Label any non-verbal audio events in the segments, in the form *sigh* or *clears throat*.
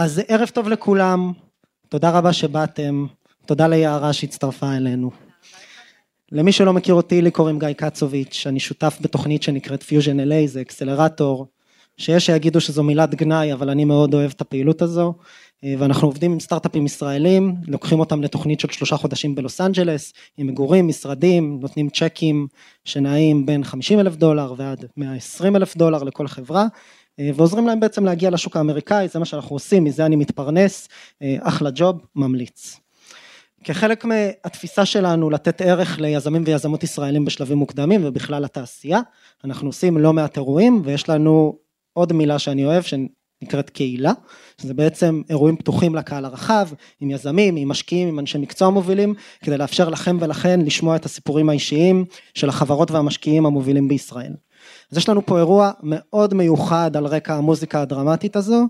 אז ערב טוב לכולם, תודה רבה שבאתם, תודה ליערה שהצטרפה אלינו. למי שלא מכיר אותי, לי קוראים גיא קצוביץ', אני שותף בתוכנית שנקראת פיוז'ן LA, זה אקסלרטור, שיש שיגידו שזו מילת גנאי, אבל אני מאוד אוהב את הפעילות הזו, ואנחנו עובדים עם סטארט-אפים ישראלים, לוקחים אותם לתוכנית של שלושה חודשים בלוס אנג'לס, עם מגורים, משרדים, נותנים צ'קים שנעים בין 50 אלף דולר ועד 120 אלף דולר לכל חברה, ועוזרים להם בעצם להגיע לשוק האמריקאי, זה מה שאנחנו עושים, מזה אני מתפרנס, אחלה ג'וב, ממליץ. כחלק מהתפיסה שלנו לתת ערך ליזמים ויזמות ישראלים בשלבים מוקדמים ובכלל לתעשייה, אנחנו עושים לא מעט אירועים ויש לנו עוד מילה שאני אוהב שנקראת קהילה, שזה בעצם אירועים פתוחים לקהל הרחב, עם יזמים, עם משקיעים, עם אנשי מקצוע מובילים, כדי לאפשר לכם ולכן לשמוע את הסיפורים האישיים של החברות והמשקיעים המובילים בישראל. אז יש לנו פה אירוע מאוד מיוחד על רקע המוזיקה הדרמטית הזו,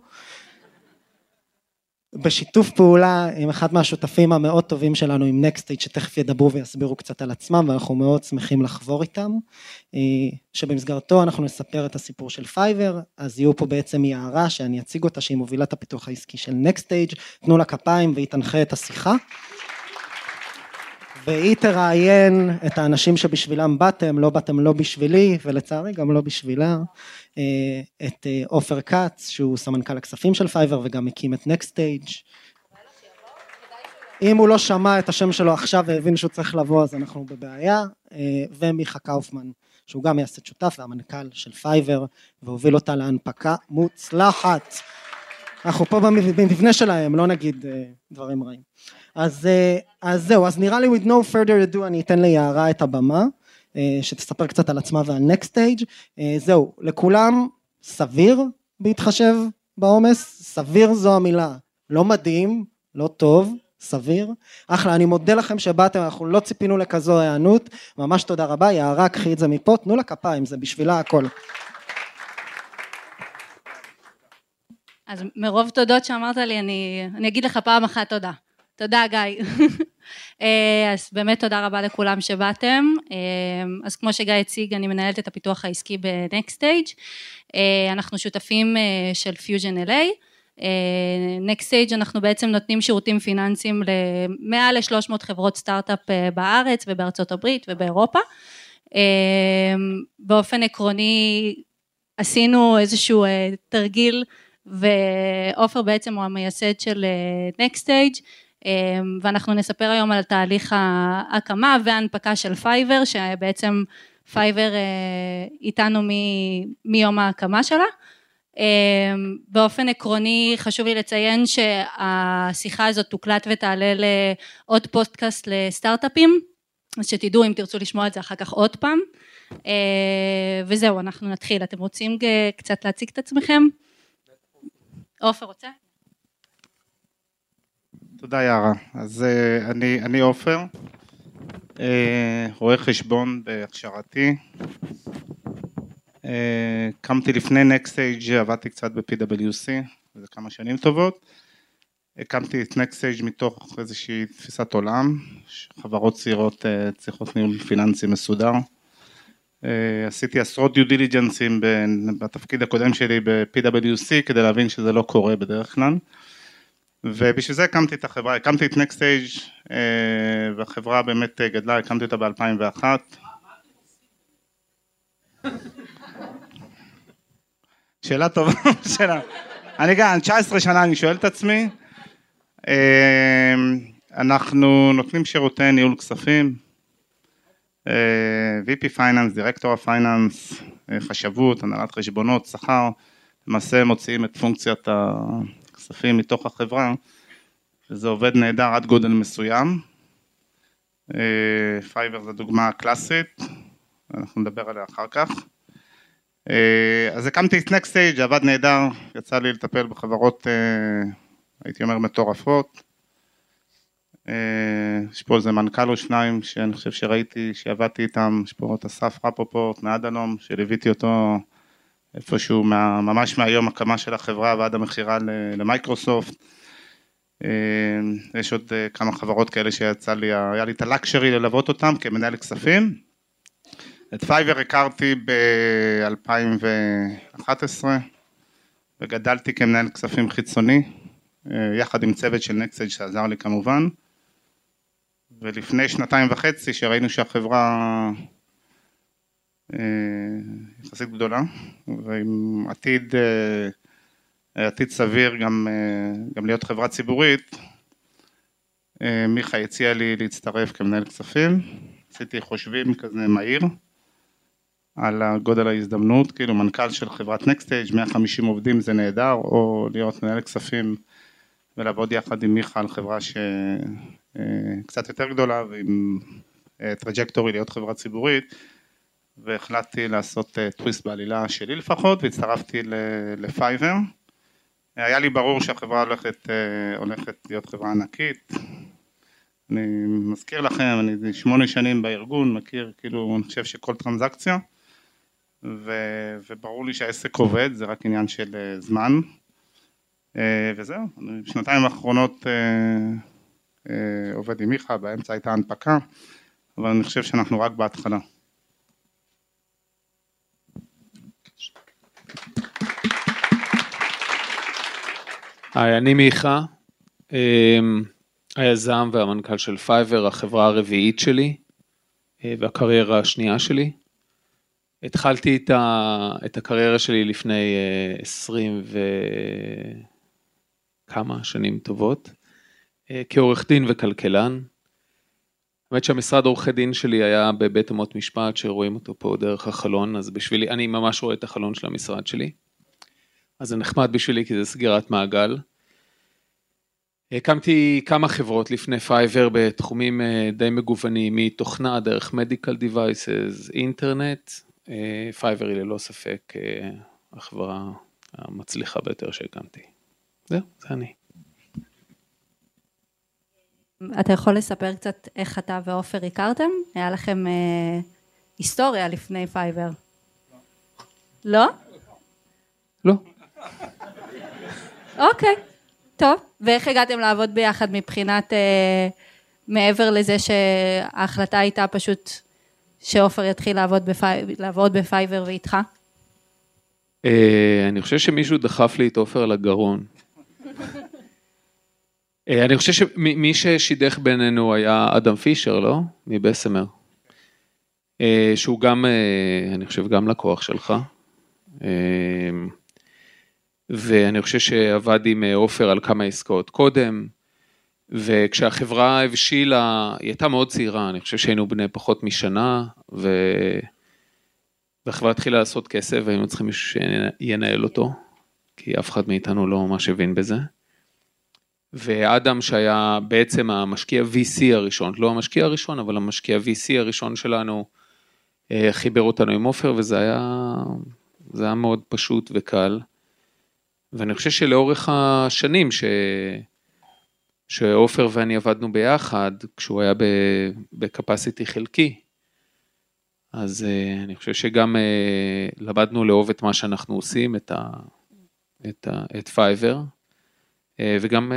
בשיתוף פעולה עם אחד מהשותפים המאוד טובים שלנו עם נקסטייג' שתכף ידברו ויסבירו קצת על עצמם ואנחנו מאוד שמחים לחבור איתם, שבמסגרתו אנחנו נספר את הסיפור של פייבר, אז יהיו פה בעצם יערה שאני אציג אותה שהיא מובילה את הפיתוח העסקי של נקסטייג', תנו לה כפיים והיא תנחה את השיחה. והיא תראיין את האנשים שבשבילם באתם, לא באתם לא בשבילי ולצערי גם לא בשבילה, את עופר כץ שהוא סמנכ"ל הכספים של פייבר וגם הקים את נקסטייג'. אם הוא לא שמע את השם שלו עכשיו והבין שהוא צריך לבוא אז אנחנו בבעיה, ומיכה קאופמן שהוא גם מייסד שותף והמנכ"ל של פייבר והוביל אותה להנפקה מוצלחת. אנחנו פה במבנה שלהם, לא נגיד דברים רעים. אז זהו, אז נראה לי with no further ado אני אתן ליערה את הבמה, שתספר קצת על עצמה ועל נקסטייג', זהו, לכולם סביר בהתחשב בעומס, סביר זו המילה, לא מדהים, לא טוב, סביר, אחלה, אני מודה לכם שבאתם, אנחנו לא ציפינו לכזו הענות, ממש תודה רבה, יערה קחי את זה מפה, תנו לה כפיים, זה בשבילה הכל. אז מרוב תודות שאמרת לי, אני, אני אגיד לך פעם אחת תודה. תודה גיא. *laughs* אז באמת תודה רבה לכולם שבאתם. אז כמו שגיא הציג, אני מנהלת את הפיתוח העסקי בנקסטייג'. אנחנו שותפים של פיוז'ן LA. נקסטייג' אנחנו בעצם נותנים שירותים פיננסיים למעל ל-300 חברות סטארט-אפ בארץ ובארצות הברית ובאירופה. באופן עקרוני עשינו איזשהו תרגיל ועופר בעצם הוא המייסד של נקסטייג' ואנחנו נספר היום על תהליך ההקמה וההנפקה של פייבר שבעצם פייבר איתנו מיום ההקמה שלה. באופן עקרוני חשוב לי לציין שהשיחה הזאת תוקלט ותעלה לעוד פודקאסט לסטארט-אפים אז שתדעו אם תרצו לשמוע את זה אחר כך עוד פעם וזהו אנחנו נתחיל אתם רוצים קצת להציג את עצמכם? עופר רוצה? תודה יערה, אז אני, אני עופר, רואה חשבון בהכשרתי, הקמתי לפני נקסטייג' עבדתי קצת ב-PwC, זה כמה שנים טובות, הקמתי את נקסטייג' מתוך איזושהי תפיסת עולם, חברות צעירות צריכות ניהול פיננסי מסודר, עשיתי עשרות due diligenceים בתפקיד הקודם שלי ב-PwC כדי להבין שזה לא קורה בדרך כלל ובשביל זה הקמתי את החברה, הקמתי את נקסטייג' והחברה באמת גדלה, הקמתי אותה ב-2001 שאלה טובה, *laughs* שאלה, אני גם 19 שנה אני שואל את עצמי, אנחנו נותנים שירותי ניהול כספים, VP finance, director ה finance, חשבות, הנהלת חשבונות, שכר, למעשה מוציאים את פונקציית הכספים מתוך החברה וזה עובד נהדר עד גודל מסוים, פייבר זו דוגמה קלאסית, אנחנו נדבר עליה אחר כך, אה, אז הקמתי את נקסטייג', זה עבד נהדר, יצא לי לטפל בחברות, אה, הייתי אומר, מטורפות. אה, יש פה איזה מנכ"ל או שניים שאני חושב שראיתי, שעבדתי איתם, יש פה את אסף רפופורט מאדלום, שליוויתי אותו איפשהו מה, ממש מהיום הקמה של החברה ועד המכירה למייקרוסופט. אה, יש עוד אה, כמה חברות כאלה שיצא לי, היה לי את הלקשרי ללוות אותם כמנהל כספים. את פייבר הכרתי ב-2011 וגדלתי כמנהל כספים חיצוני, אה, יחד עם צוות של נקסט שעזר לי כמובן. ולפני שנתיים וחצי שראינו שהחברה יחסית גדולה ועם עתיד, אה, עתיד סביר גם, אה, גם להיות חברה ציבורית, אה, מיכה הציע לי להצטרף כמנהל כספים, עשיתי חושבים כזה מהיר על הגודל ההזדמנות, כאילו מנכ"ל של חברת נקסטייג' 150 עובדים זה נהדר, או להיות מנהל כספים ולעבוד יחד עם מיכה על חברה שקצת יותר גדולה ועם trajectory להיות חברה ציבורית והחלטתי לעשות טוויסט בעלילה שלי לפחות והצטרפתי לפייבר. היה לי ברור שהחברה הולכת, הולכת להיות חברה ענקית. אני מזכיר לכם, אני שמונה שנים בארגון, מכיר כאילו, אני חושב שכל טרנזקציה ו, וברור לי שהעסק עובד, זה רק עניין של זמן וזהו, בשנתיים האחרונות עובד עם מיכה, באמצע הייתה הנפקה, אבל אני חושב שאנחנו רק בהתחלה. היי, אני מיכה, היזם והמנכ"ל של פייבר, החברה הרביעית שלי והקריירה השנייה שלי. התחלתי את, ה, את הקריירה שלי לפני 20 וכמה שנים טובות, כעורך דין וכלכלן. האמת שהמשרד עורכי דין שלי היה בבית אמות משפט שרואים אותו פה דרך החלון, אז בשבילי, אני ממש רואה את החלון של המשרד שלי. אז זה נחמד בשבילי כי זה סגירת מעגל. הקמתי כמה חברות לפני פייבר בתחומים די מגוונים, מתוכנה דרך medical devices, אינטרנט, פייבר היא ללא ספק החברה המצליחה ביותר שהקמתי. זהו, זה אני. אתה יכול לספר קצת איך אתה ועופר הכרתם? היה לכם אה, היסטוריה לפני פייבר. לא? לא. אוקיי, טוב. ואיך הגעתם לעבוד ביחד מבחינת, אה, מעבר לזה שההחלטה הייתה פשוט שעופר יתחיל לעבוד, בפי, לעבוד בפייבר ואיתך? אה, אני חושב שמישהו דחף לי את עופר לגרון. אני חושב שמי ששידך בינינו היה אדם פישר, לא? מבסמר. שהוא גם, אני חושב, גם לקוח שלך. ואני חושב שעבד עם עופר על כמה עסקאות קודם, וכשהחברה הבשילה, היא הייתה מאוד צעירה, אני חושב שהיינו בני פחות משנה, ו... והחברה התחילה לעשות כסף והיינו צריכים מישהו שינהל אותו, כי אף אחד מאיתנו לא ממש הבין בזה. ואדם שהיה בעצם המשקיע VC הראשון, לא המשקיע הראשון, אבל המשקיע VC הראשון שלנו, חיבר אותנו עם עופר, וזה היה, היה מאוד פשוט וקל. ואני חושב שלאורך השנים ש... שעופר ואני עבדנו ביחד, כשהוא היה ב capacity חלקי, אז אני חושב שגם למדנו לאהוב את מה שאנחנו עושים, את, ה... את, ה... את פייבר. וגם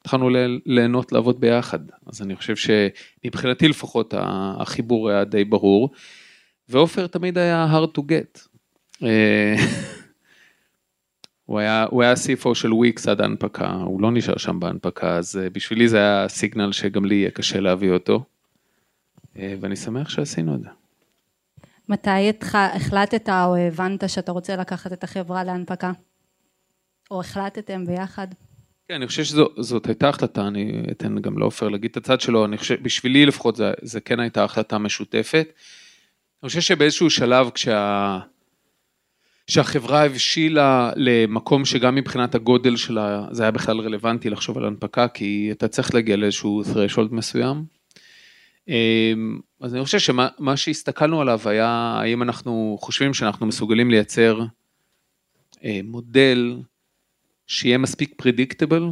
התחלנו ליהנות לעבוד ביחד, אז אני חושב שמבחינתי לפחות החיבור היה די ברור, ועופר תמיד היה hard to get. *laughs* הוא היה, הוא היה CFO של וויקס עד ההנפקה, הוא לא נשאר שם בהנפקה, אז בשבילי זה היה סיגנל שגם לי יהיה קשה להביא אותו, ואני שמח שעשינו את זה. מתי החלטת או הבנת שאתה רוצה לקחת את החברה להנפקה? או החלטתם ביחד? כן, אני חושב שזאת הייתה החלטה, אני אתן גם לעופר להגיד את הצד שלו, אני חושב, בשבילי לפחות זה, זה כן הייתה החלטה משותפת. אני חושב שבאיזשהו שלב כשה... שהחברה הבשילה למקום שגם מבחינת הגודל שלה, זה היה בכלל רלוונטי לחשוב על הנפקה, כי אתה צריך להגיע לאיזשהו threshold מסוים. אמ, אז אני חושב שמה מה שהסתכלנו עליו היה האם אנחנו חושבים שאנחנו מסוגלים לייצר אה, מודל שיהיה מספיק predictable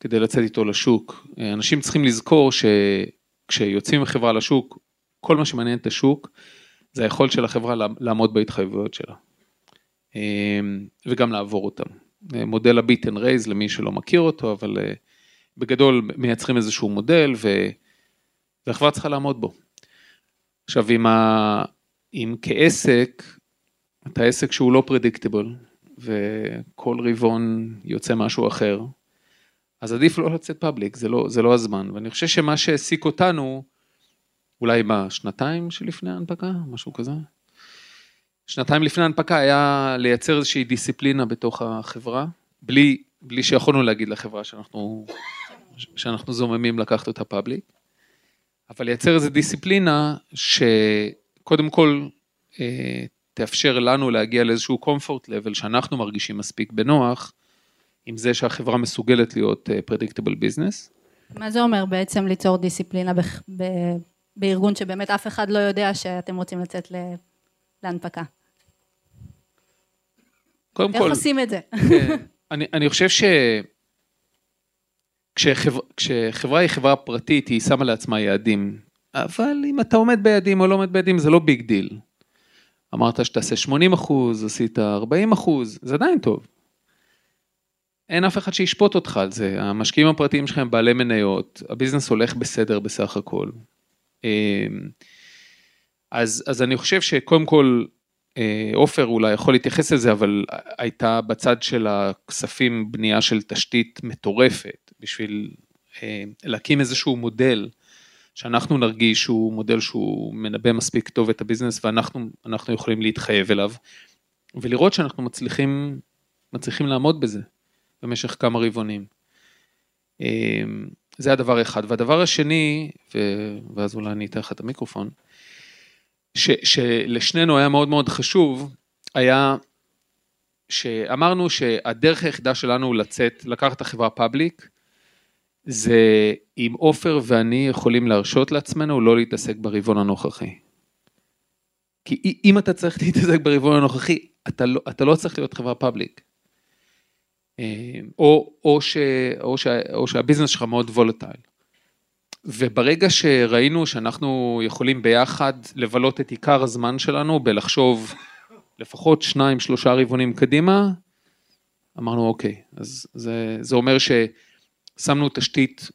כדי לצאת איתו לשוק. אה, אנשים צריכים לזכור שכשיוצאים מחברה לשוק, כל מה שמעניין את השוק זה היכולת של החברה לעמוד בהתחייבויות שלה. אמ, וגם לעבור אותם. אה, מודל ה beat and raise למי שלא מכיר אותו, אבל בגדול מייצרים איזשהו מודל ו... והחברה צריכה לעמוד בו. עכשיו אם, ה... אם כעסק, אתה עסק שהוא לא פרדיקטיבל, וכל רבעון יוצא משהו אחר, אז עדיף לא לצאת פאבליק, זה לא, זה לא הזמן. ואני חושב שמה שהעסיק אותנו, אולי בשנתיים שלפני ההנפקה, משהו כזה, שנתיים לפני ההנפקה היה לייצר איזושהי דיסציפלינה בתוך החברה, בלי, בלי שיכולנו להגיד לחברה שאנחנו, שאנחנו זוממים לקחת אותה פאבליק. אבל לייצר איזו דיסציפלינה שקודם כל אה, תאפשר לנו להגיע לאיזשהו comfort level שאנחנו מרגישים מספיק בנוח עם זה שהחברה מסוגלת להיות פרדיקטיבל uh, ביזנס. מה זה אומר בעצם ליצור דיסציפלינה ב, ב, בארגון שבאמת אף אחד לא יודע שאתם רוצים לצאת ל, להנפקה? קודם איך כל... איך עושים את זה? כן, *laughs* אני, אני חושב ש... כשחברה, כשחברה היא חברה פרטית היא שמה לעצמה יעדים, אבל אם אתה עומד ביעדים או לא עומד ביעדים זה לא big deal. אמרת שתעשה 80 אחוז, עשית 40 אחוז, זה עדיין טוב. אין אף אחד שישפוט אותך על זה, המשקיעים הפרטיים שלכם הם בעלי מניות, ה business הולך בסדר בסך הכל. אמ, אז, אז אני חושב שקודם כל עופר אולי יכול להתייחס לזה, אבל הייתה בצד של הכספים בנייה של תשתית מטורפת בשביל אה, להקים איזשהו מודל שאנחנו נרגיש שהוא מודל שהוא מנבא מספיק טוב את הביזנס ואנחנו יכולים להתחייב אליו ולראות שאנחנו מצליחים, מצליחים לעמוד בזה במשך כמה רבעונים. אה, זה הדבר אחד. והדבר השני, ואז אולי אני אתן לך את המיקרופון, שלשנינו היה מאוד מאוד חשוב, היה שאמרנו שהדרך היחידה שלנו לצאת, לקחת את החברה public, זה אם עופר ואני יכולים להרשות לעצמנו לא להתעסק ברבעון הנוכחי. כי אם אתה צריך להתעסק ברבעון הנוכחי, אתה לא, אתה לא צריך להיות חברה public. אה, או, או, ש, או, ש, או שה business שלך מאוד volatile. וברגע שראינו שאנחנו יכולים ביחד לבלות את עיקר הזמן שלנו בלחשוב לפחות שניים שלושה רבעונים קדימה, אמרנו אוקיי, אז זה, זה אומר ששמנו תשתית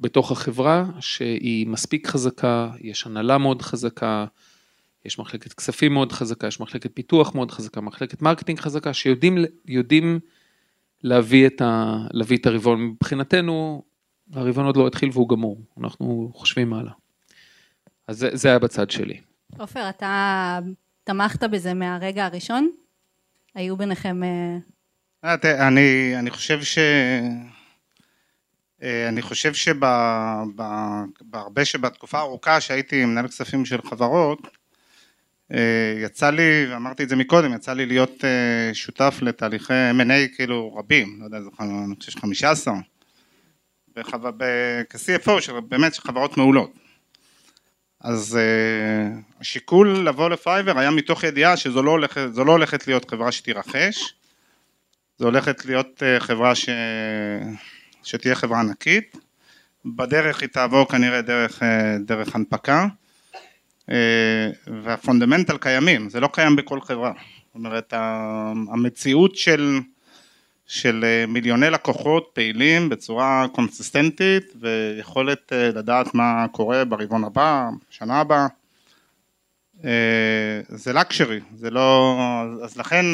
בתוך החברה שהיא מספיק חזקה, יש הנהלה מאוד חזקה, יש מחלקת כספים מאוד חזקה, יש מחלקת פיתוח מאוד חזקה, מחלקת marketing חזקה, שיודעים להביא את, ה, להביא את הרבעון. מבחינתנו הרבעון עוד לא התחיל והוא גמור, אנחנו חושבים הלאה. אז זה, זה היה בצד שלי. עופר, אתה תמכת בזה מהרגע הראשון? היו ביניכם... אה, אני, אני חושב ש... אה, אני חושב שבהרבה שבתקופה הארוכה שהייתי מנהל כספים של חברות, אה, יצא לי, ואמרתי את זה מקודם, יצא לי להיות שותף לתהליכי M&A כאילו רבים, לא יודע, אני חושב שחמישה עשר. כ-CFO של באמת חברות מעולות. אז uh, השיקול לבוא לפייבר היה מתוך ידיעה שזו לא הולכת, לא הולכת להיות חברה שתירכש, זו הולכת להיות uh, חברה ש... שתהיה חברה ענקית, בדרך היא תעבור כנראה דרך, uh, דרך הנפקה, והפונדמנטל קיימים, זה לא קיים בכל חברה, זאת אומרת המציאות של של אה, מיליוני לקוחות פעילים בצורה קונסיסטנטית ויכולת אה, לדעת מה קורה ברבעון הבא, שנה הבאה. אה, זה לקשרי, זה לא, אז לכן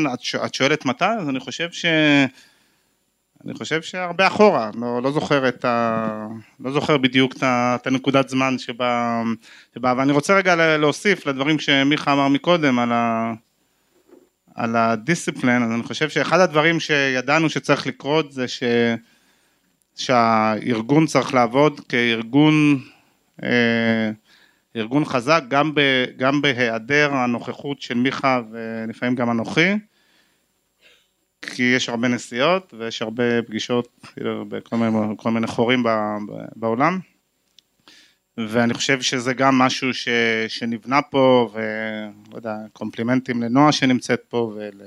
את שואלת מתי, אז אני חושב ש... אני חושב שהרבה אחורה, לא, לא זוכר את ה... לא זוכר בדיוק את הנקודת זמן שבה... שבה... ואני רוצה רגע להוסיף לדברים שמיכה אמר מקודם על ה... על הדיסציפלין, אז אני חושב שאחד הדברים שידענו שצריך לקרות זה ש... שהארגון צריך לעבוד כארגון אה, ארגון חזק גם, ב, גם בהיעדר הנוכחות של מיכה ולפעמים גם אנוכי כי יש הרבה נסיעות ויש הרבה פגישות בכל מיני, מיני חורים בעולם ואני חושב שזה גם משהו ש, שנבנה פה, ולא יודע, קומפלימנטים לנועה שנמצאת פה, ול,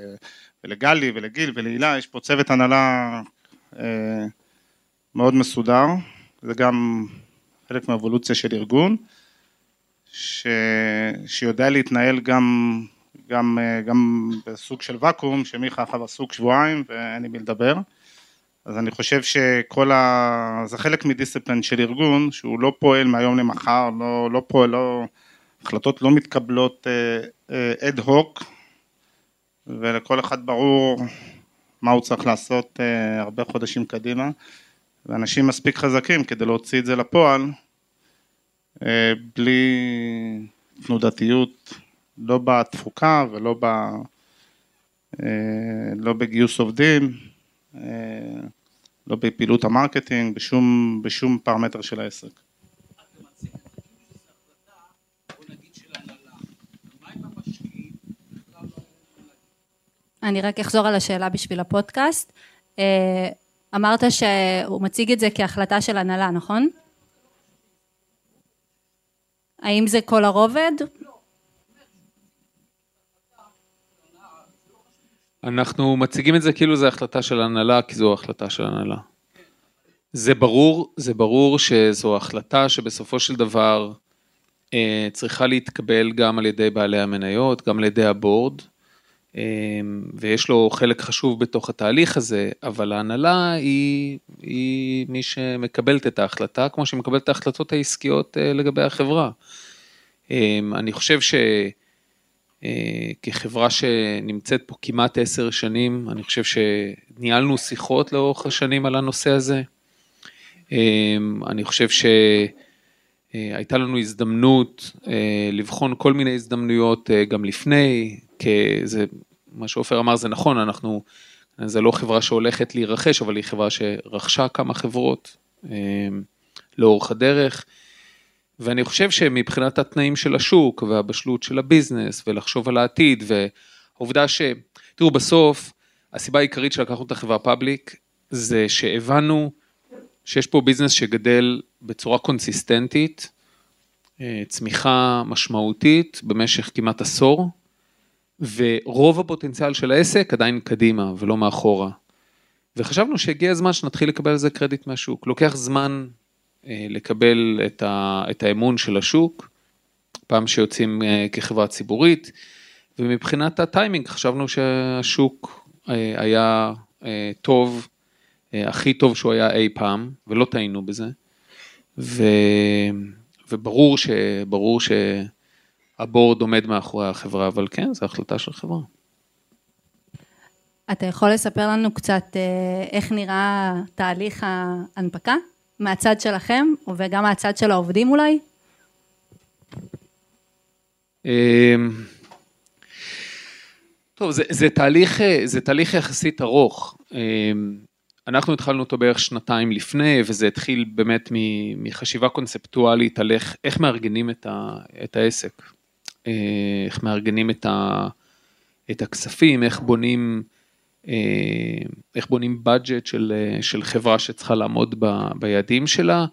ולגלי ולגיל ולהילה, יש פה צוות הנהלה אה, מאוד מסודר, זה גם חלק מהאבולוציה של ארגון, ש, שיודע להתנהל גם, גם, אה, גם בסוג של ואקום, שמיכה אחר עסוק שבועיים ואין לי מי לדבר. אז אני חושב שכל ה... זה חלק מדיסציפלין של ארגון שהוא לא פועל מהיום למחר, לא, לא פועל, לא... החלטות לא מתקבלות אד uh, הוק ולכל אחד ברור מה הוא צריך לעשות uh, הרבה חודשים קדימה. ואנשים מספיק חזקים כדי להוציא את זה לפועל uh, בלי תנודתיות, לא בתפוקה ולא ב... uh, לא בגיוס עובדים uh, לא בפעילות ה marketing, בשום, בשום פרמטר של העסק. אני רק אחזור על השאלה בשביל הפודקאסט. אה, אמרת שהוא מציג את זה כהחלטה של הנהלה, נכון? האם זה כל הרובד? אנחנו מציגים את זה כאילו זו החלטה של הנהלה, כי זו החלטה של הנהלה. זה ברור, זה ברור שזו החלטה שבסופו של דבר אה, צריכה להתקבל גם על ידי בעלי המניות, גם על ידי הבורד, אה, ויש לו חלק חשוב בתוך התהליך הזה, אבל ההנהלה היא, היא מי שמקבלת את ההחלטה, כמו שהיא מקבלת את ההחלטות העסקיות אה, לגבי החברה. אה, אני חושב ש... אה, כחברה שנמצאת פה כמעט עשר שנים, אני חושב שניהלנו שיחות לאורך השנים על הנושא הזה. אה, אני חושב שהייתה לנו הזדמנות אה, לבחון כל מיני הזדמנויות גם לפני, כזה, מה שעופר אמר זה נכון, אנחנו, זה לא חברה שהולכת להירכש, אבל היא חברה שרכשה כמה חברות לאורך הדרך. ואני חושב שמבחינת התנאים של השוק והבשלות של ה business ולחשוב על העתיד והעובדה ש... תראו, בסוף הסיבה העיקרית שלקחנו את החברה public זה שהבנו שיש פה business שגדל בצורה קונסיסטנטית, אה, צמיחה משמעותית במשך כמעט עשור, ורוב הפוטנציאל של העסק עדיין קדימה ולא מאחורה. וחשבנו שהגיע הזמן שנתחיל לקבל על זה קרדיט מהשוק. לוקח זמן לקבל את, ה, את האמון של השוק, פעם שיוצאים אה, כחברה ציבורית, ומבחינת הטיימינג חשבנו שהשוק אה, היה טוב, הכי טוב שהוא היה אי פעם, ולא טעינו בזה, ו, וברור ש, שהבורד עומד מאחורי החברה, אבל כן, זו החלטה של חברה. אתה יכול לספר לנו קצת איך נראה תהליך ההנפקה? מהצד שלכם, וגם מהצד של העובדים אולי? אמ, טוב, זה, זה, תהליך, זה תהליך יחסית ארוך. אמ, אנחנו התחלנו אותו בערך שנתיים לפני, וזה התחיל באמת מחשיבה קונספטואלית על איך, איך מארגנים את, ה, את העסק, אה, איך מארגנים את, ה, את הכספים, איך בונים אה, איך בונים budget של, אה, של חברה שצריכה לעמוד ב, ביעדים שלה,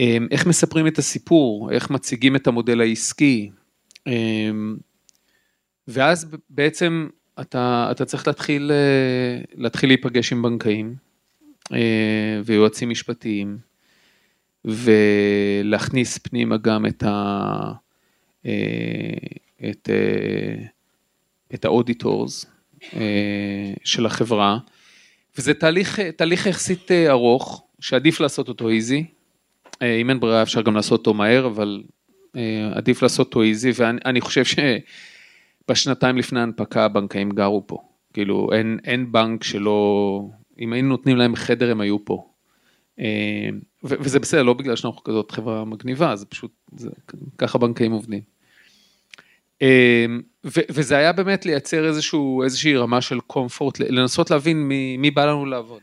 אה, איך מספרים את הסיפור, איך מציגים את המודל העסקי, ואז בעצם אתה, אתה צריך להתחיל, להתחיל להיפגש עם בנקאים ויועצים משפטיים ולהכניס פנימה גם את, ה, את, את ה auditors. אה, של החברה, וזה תהליך, תהליך יחסית אה, ארוך, שעדיף לעשות אותו easy, אה, אם אין ברירה אפשר גם לעשות אותו מהר, אבל עדיף לעשות אותו easy, ואני חושב שבשנתיים לפני ההנפקה הבנקאים גרו פה, כאילו אין, אין בנק שלא, אם היינו נותנים להם חדר הם היו פה. וזה בסדר, לא בגלל שאנחנו כזאת חברה מגניבה, זה פשוט, זה, ככה בנקאים עובדים. אמ, וזה היה באמת לייצר איזשהו, איזושהי רמה של comfort, לנסות להבין מי, מי בא לנו לעבוד.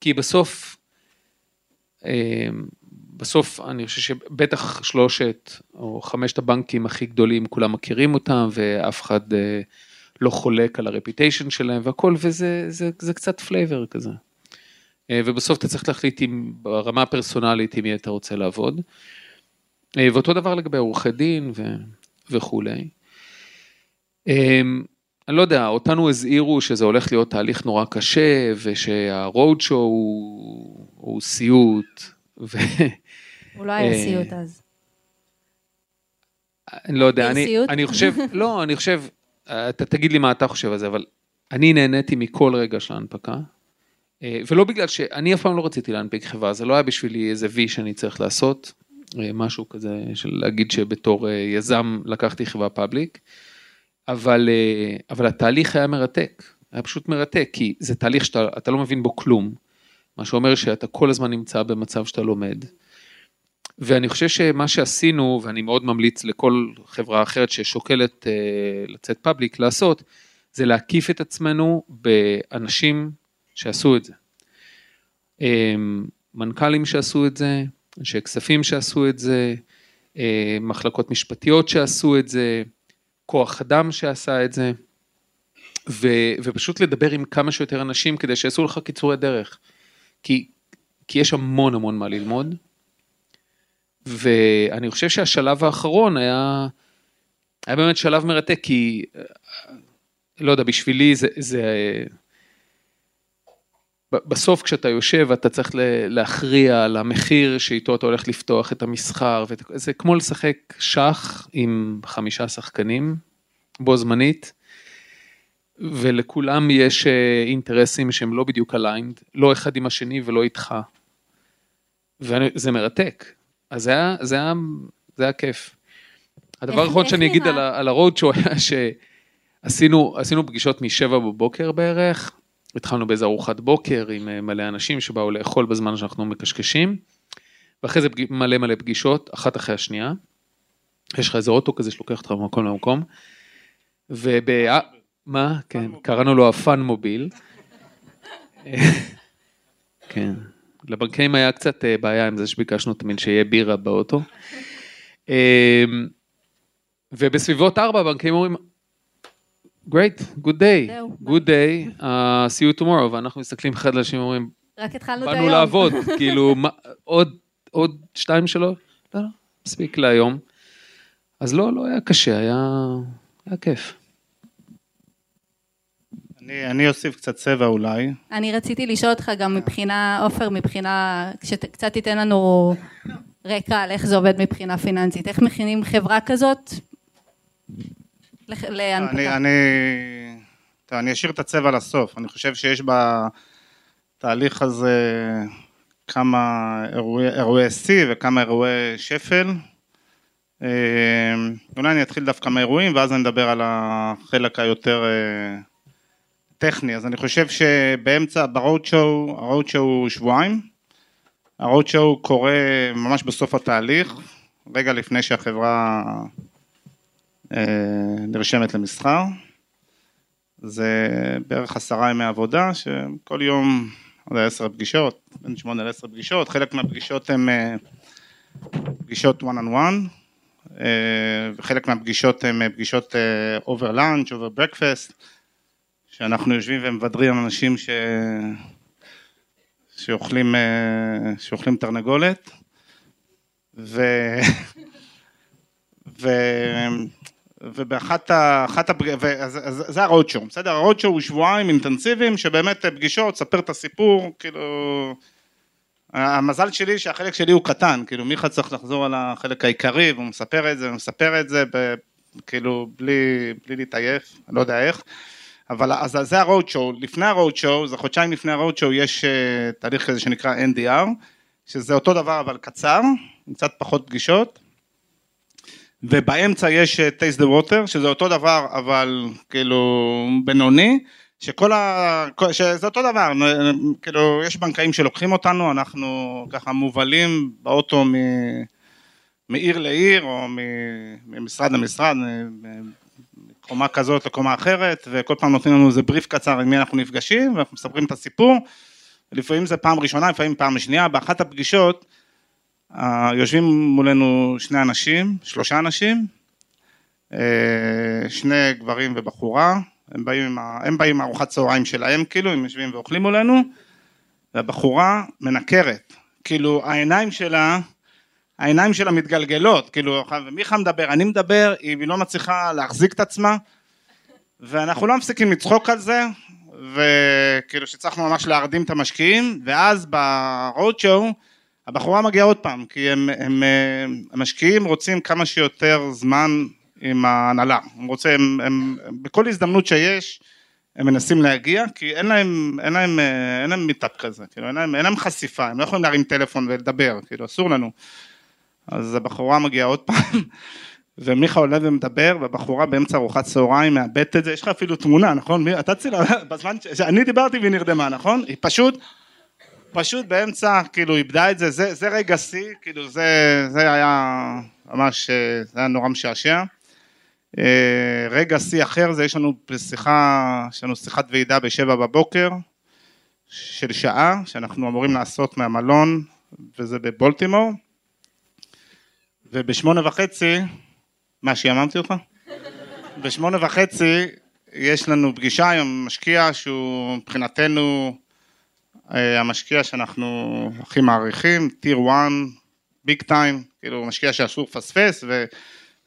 כי בסוף, אמ, בסוף אני חושב שבטח שלושת או חמשת הבנקים הכי גדולים, כולם מכירים אותם ואף אחד אה, לא חולק על ה reputation שלהם והכל, וזה זה, זה קצת flavor כזה. אה, ובסוף אתה צריך להחליט אם ברמה הפרסונלית עם מי אתה רוצה לעבוד. אה, ואותו דבר לגבי עורכי דין ו... וכולי. אמ, אני לא יודע, אותנו הזהירו שזה הולך להיות תהליך נורא קשה, ושהרוד שואו הוא, הוא סיוט, ו... הוא לא היה אה, סיוט אז. אני לא יודע, אני? אני חושב, לא, אני חושב, אתה תגיד לי מה אתה חושב על זה, אבל אני נהניתי מכל רגע של ההנפקה, אה, ולא בגלל שאני אף פעם לא רציתי להנפיק חברה, זה לא היה בשבילי איזה וי שאני צריך לעשות, אה, משהו כזה של להגיד שבתור אה, יזם לקחתי חברה פאבליק, אבל, אה, אבל התהליך היה מרתק, היה פשוט מרתק, כי זה תהליך שאתה אתה לא מבין בו כלום, מה שאומר שאתה כל הזמן נמצא במצב שאתה לומד. ואני חושב שמה שעשינו, ואני מאוד ממליץ לכל חברה אחרת ששוקלת אה, לצאת פאבליק לעשות, זה להקיף את עצמנו באנשים שעשו את זה. אה, מנכ"לים שעשו את זה, אנשי כספים שעשו את זה, אה, מחלקות משפטיות שעשו את זה, כוח אדם שעשה את זה, ו, ופשוט לדבר עם כמה שיותר אנשים כדי שיעשו לך קיצורי דרך. כי, כי יש המון המון מה ללמוד, ואני חושב שהשלב האחרון היה, היה באמת שלב מרתק, כי, אה, לא יודע, בשבילי זה, זה בסוף כשאתה יושב ואתה צריך להכריע על המחיר שאיתו אתה הולך לפתוח את המסחר, ואת- זה כמו לשחק שח עם חמישה שחקנים בו זמנית, ולכולם יש אה, אינטרסים שהם לא בדיוק aligned, לא אחד עם השני ולא איתך. וזה מרתק. אז זה היה, זה היה, זה היה כיף. הדבר האחרון שאני אגיד? על, על הרוד היה שעשינו עשינו פגישות משבע בבוקר בערך, התחלנו באיזה ארוחת בוקר עם אה, מלא אנשים שבאו לאכול בזמן שאנחנו מקשקשים, ואחרי זה מלא מלא פגישות, אחת אחרי השנייה. יש לך איזה אוטו כזה שלוקח אותך ממקום למקום. וב... מה? כן, קראנו לו הפאן מוביל. *laughs* כן. לבנקאים היה קצת אה, בעיה עם זה שביקשנו תמיד שיהיה בירה באוטו. אה, ובסביבות ארבע הבנקאים אומרים, great, good day, good day, uh, see you tomorrow, ואנחנו מסתכלים אחד על השני ואומרים, רק התחלנו את היום. באנו לעבוד, *laughs* כאילו, מה, עוד, עוד שתיים שלוש? לא, לא, מספיק להיום. אז לא, לא היה קשה, היה, היה כיף. אני, אני אוסיף קצת צבע אולי. אני רציתי לשאול אותך גם מבחינה, עופר, מבחינה, שקצת תיתן לנו רקע על איך זה עובד מבחינה פיננסית. איך מכינים חברה כזאת אני, להנפקה? אני, טוב, אני אשאיר את הצבע לסוף, אני חושב שיש בתהליך הזה כמה אירועי, אירועי שיא וכמה אירועי שפל. אה, אולי אני אתחיל דווקא מהאירועים ואז אני אדבר על החלק היותר אה, טכני, אז אני חושב שבאמצע, ברוד שואו, הרוד שואו הוא שבועיים, הרוד שואו קורה ממש בסוף התהליך, רגע לפני שהחברה נרשמת למסחר. זה בערך עשרה ימי עבודה, שכל יום, לא יודע, עשר פגישות, בין שמונה לעשר פגישות, חלק מהפגישות הן אה, פגישות one on one, אה, וחלק מהפגישות הן אה, פגישות אה, over lunch, over breakfast, שאנחנו יושבים ומבדרים אנשים ש... שאוכלים, אה, שאוכלים תרנגולת, ו... *laughs* ו... ובאחת ה... אחת הפג... ו... אז, זה הרוד שואו, בסדר? הרוד שואו הוא שבועיים אינטנסיביים שבאמת פגישות, ספר את הסיפור, כאילו... המזל שלי שהחלק שלי הוא קטן, כאילו מיכה צריך לחזור על החלק העיקרי והוא מספר את זה, הוא מספר את זה ב... כאילו בלי, בלי להתעייף, לא יודע איך, אבל אז זה הרוד שואו, לפני הרוד שואו, זה חודשיים לפני הרוד שואו יש אה, תהליך כזה שנקרא NDR, שזה אותו דבר אבל קצר, עם קצת פחות פגישות, ובאמצע יש Taste the Water, שזה אותו דבר, אבל כאילו בינוני, שכל ה... שזה אותו דבר, כאילו יש בנקאים שלוקחים אותנו, אנחנו ככה מובלים באוטו מ... מעיר לעיר, או. ממשרד למשרד, מקומה כזאת לקומה אחרת, וכל פעם נותנים לנו איזה בריף קצר עם מי אנחנו נפגשים, ואנחנו מספרים את הסיפור, לפעמים זה פעם ראשונה, לפעמים פעם שנייה, באחת הפגישות, יושבים מולנו שני אנשים, שלושה אנשים, אה, שני גברים ובחורה, הם באים עם, ה- הם באים עם ארוחת צהריים שלהם כאילו, הם יושבים ואוכלים מולנו, והבחורה מנקרת, כאילו העיניים שלה, העיניים שלה מתגלגלות, כאילו, ומיכה מדבר, אני מדבר, היא לא מצליחה להחזיק את עצמה, ואנחנו לא מפסיקים לצחוק על זה, וכאילו שצריכנו ממש להרדים את המשקיעים, ואז ברוד שואו, הבחורה מגיעה עוד פעם, כי הם, הם, הם, המשקיעים רוצים כמה שיותר זמן עם ההנהלה, הם רוצים, הם, הם, הם, בכל הזדמנות שיש, הם מנסים להגיע, כי אין להם, אין להם, אין להם מיטאפ כזה, כאילו, אין להם, אין להם חשיפה, הם לא יכולים להרים טלפון ולדבר, כאילו, אסור לנו. אז הבחורה מגיעה עוד פעם, *laughs* ומיכה עולה ומדבר, והבחורה באמצע ארוחת צהריים מאבדת את זה, יש לך אפילו תמונה, נכון? מי, אתה צילם, בזמן שאני דיברתי והיא נרדמה, נכון? היא פשוט, פשוט באמצע, כאילו, איבדה את זה, זה, זה רגע שיא, כאילו, זה, זה היה ממש, זה היה נורא משעשע. אה, רגע שיא אחר זה יש לנו שיחה, יש לנו שיחת ועידה בשבע בבוקר של שעה שאנחנו אמורים לעשות מהמלון וזה בבולטימור ובשמונה וחצי, מה שיממתי אותך? בשמונה וחצי יש לנו פגישה עם משקיע שהוא מבחינתנו אה, המשקיע שאנחנו הכי מעריכים, טיר 1, ביג טיים, כאילו משקיע שאסור לפספס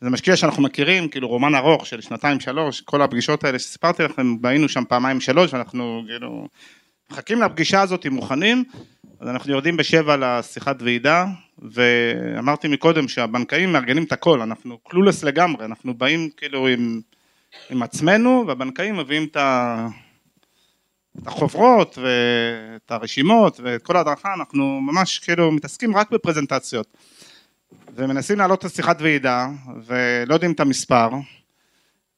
זה משקיע שאנחנו מכירים, כאילו רומן ארוך של שנתיים שלוש, כל הפגישות האלה שסיפרתי לכם, היינו שם פעמיים שלוש ואנחנו כאילו מחכים לפגישה הזאת, מוכנים, אז אנחנו יורדים בשבע לשיחת ועידה, ואמרתי מקודם שהבנקאים מארגנים את הכל, אנחנו קלולס לגמרי, אנחנו באים כאילו עם, עם עצמנו, והבנקאים מביאים את ה... את החוברות ואת הרשימות ואת כל ההדרכה, אנחנו ממש כאילו מתעסקים רק בפרזנטציות. ומנסים להעלות את השיחת ועידה, ולא יודעים את המספר,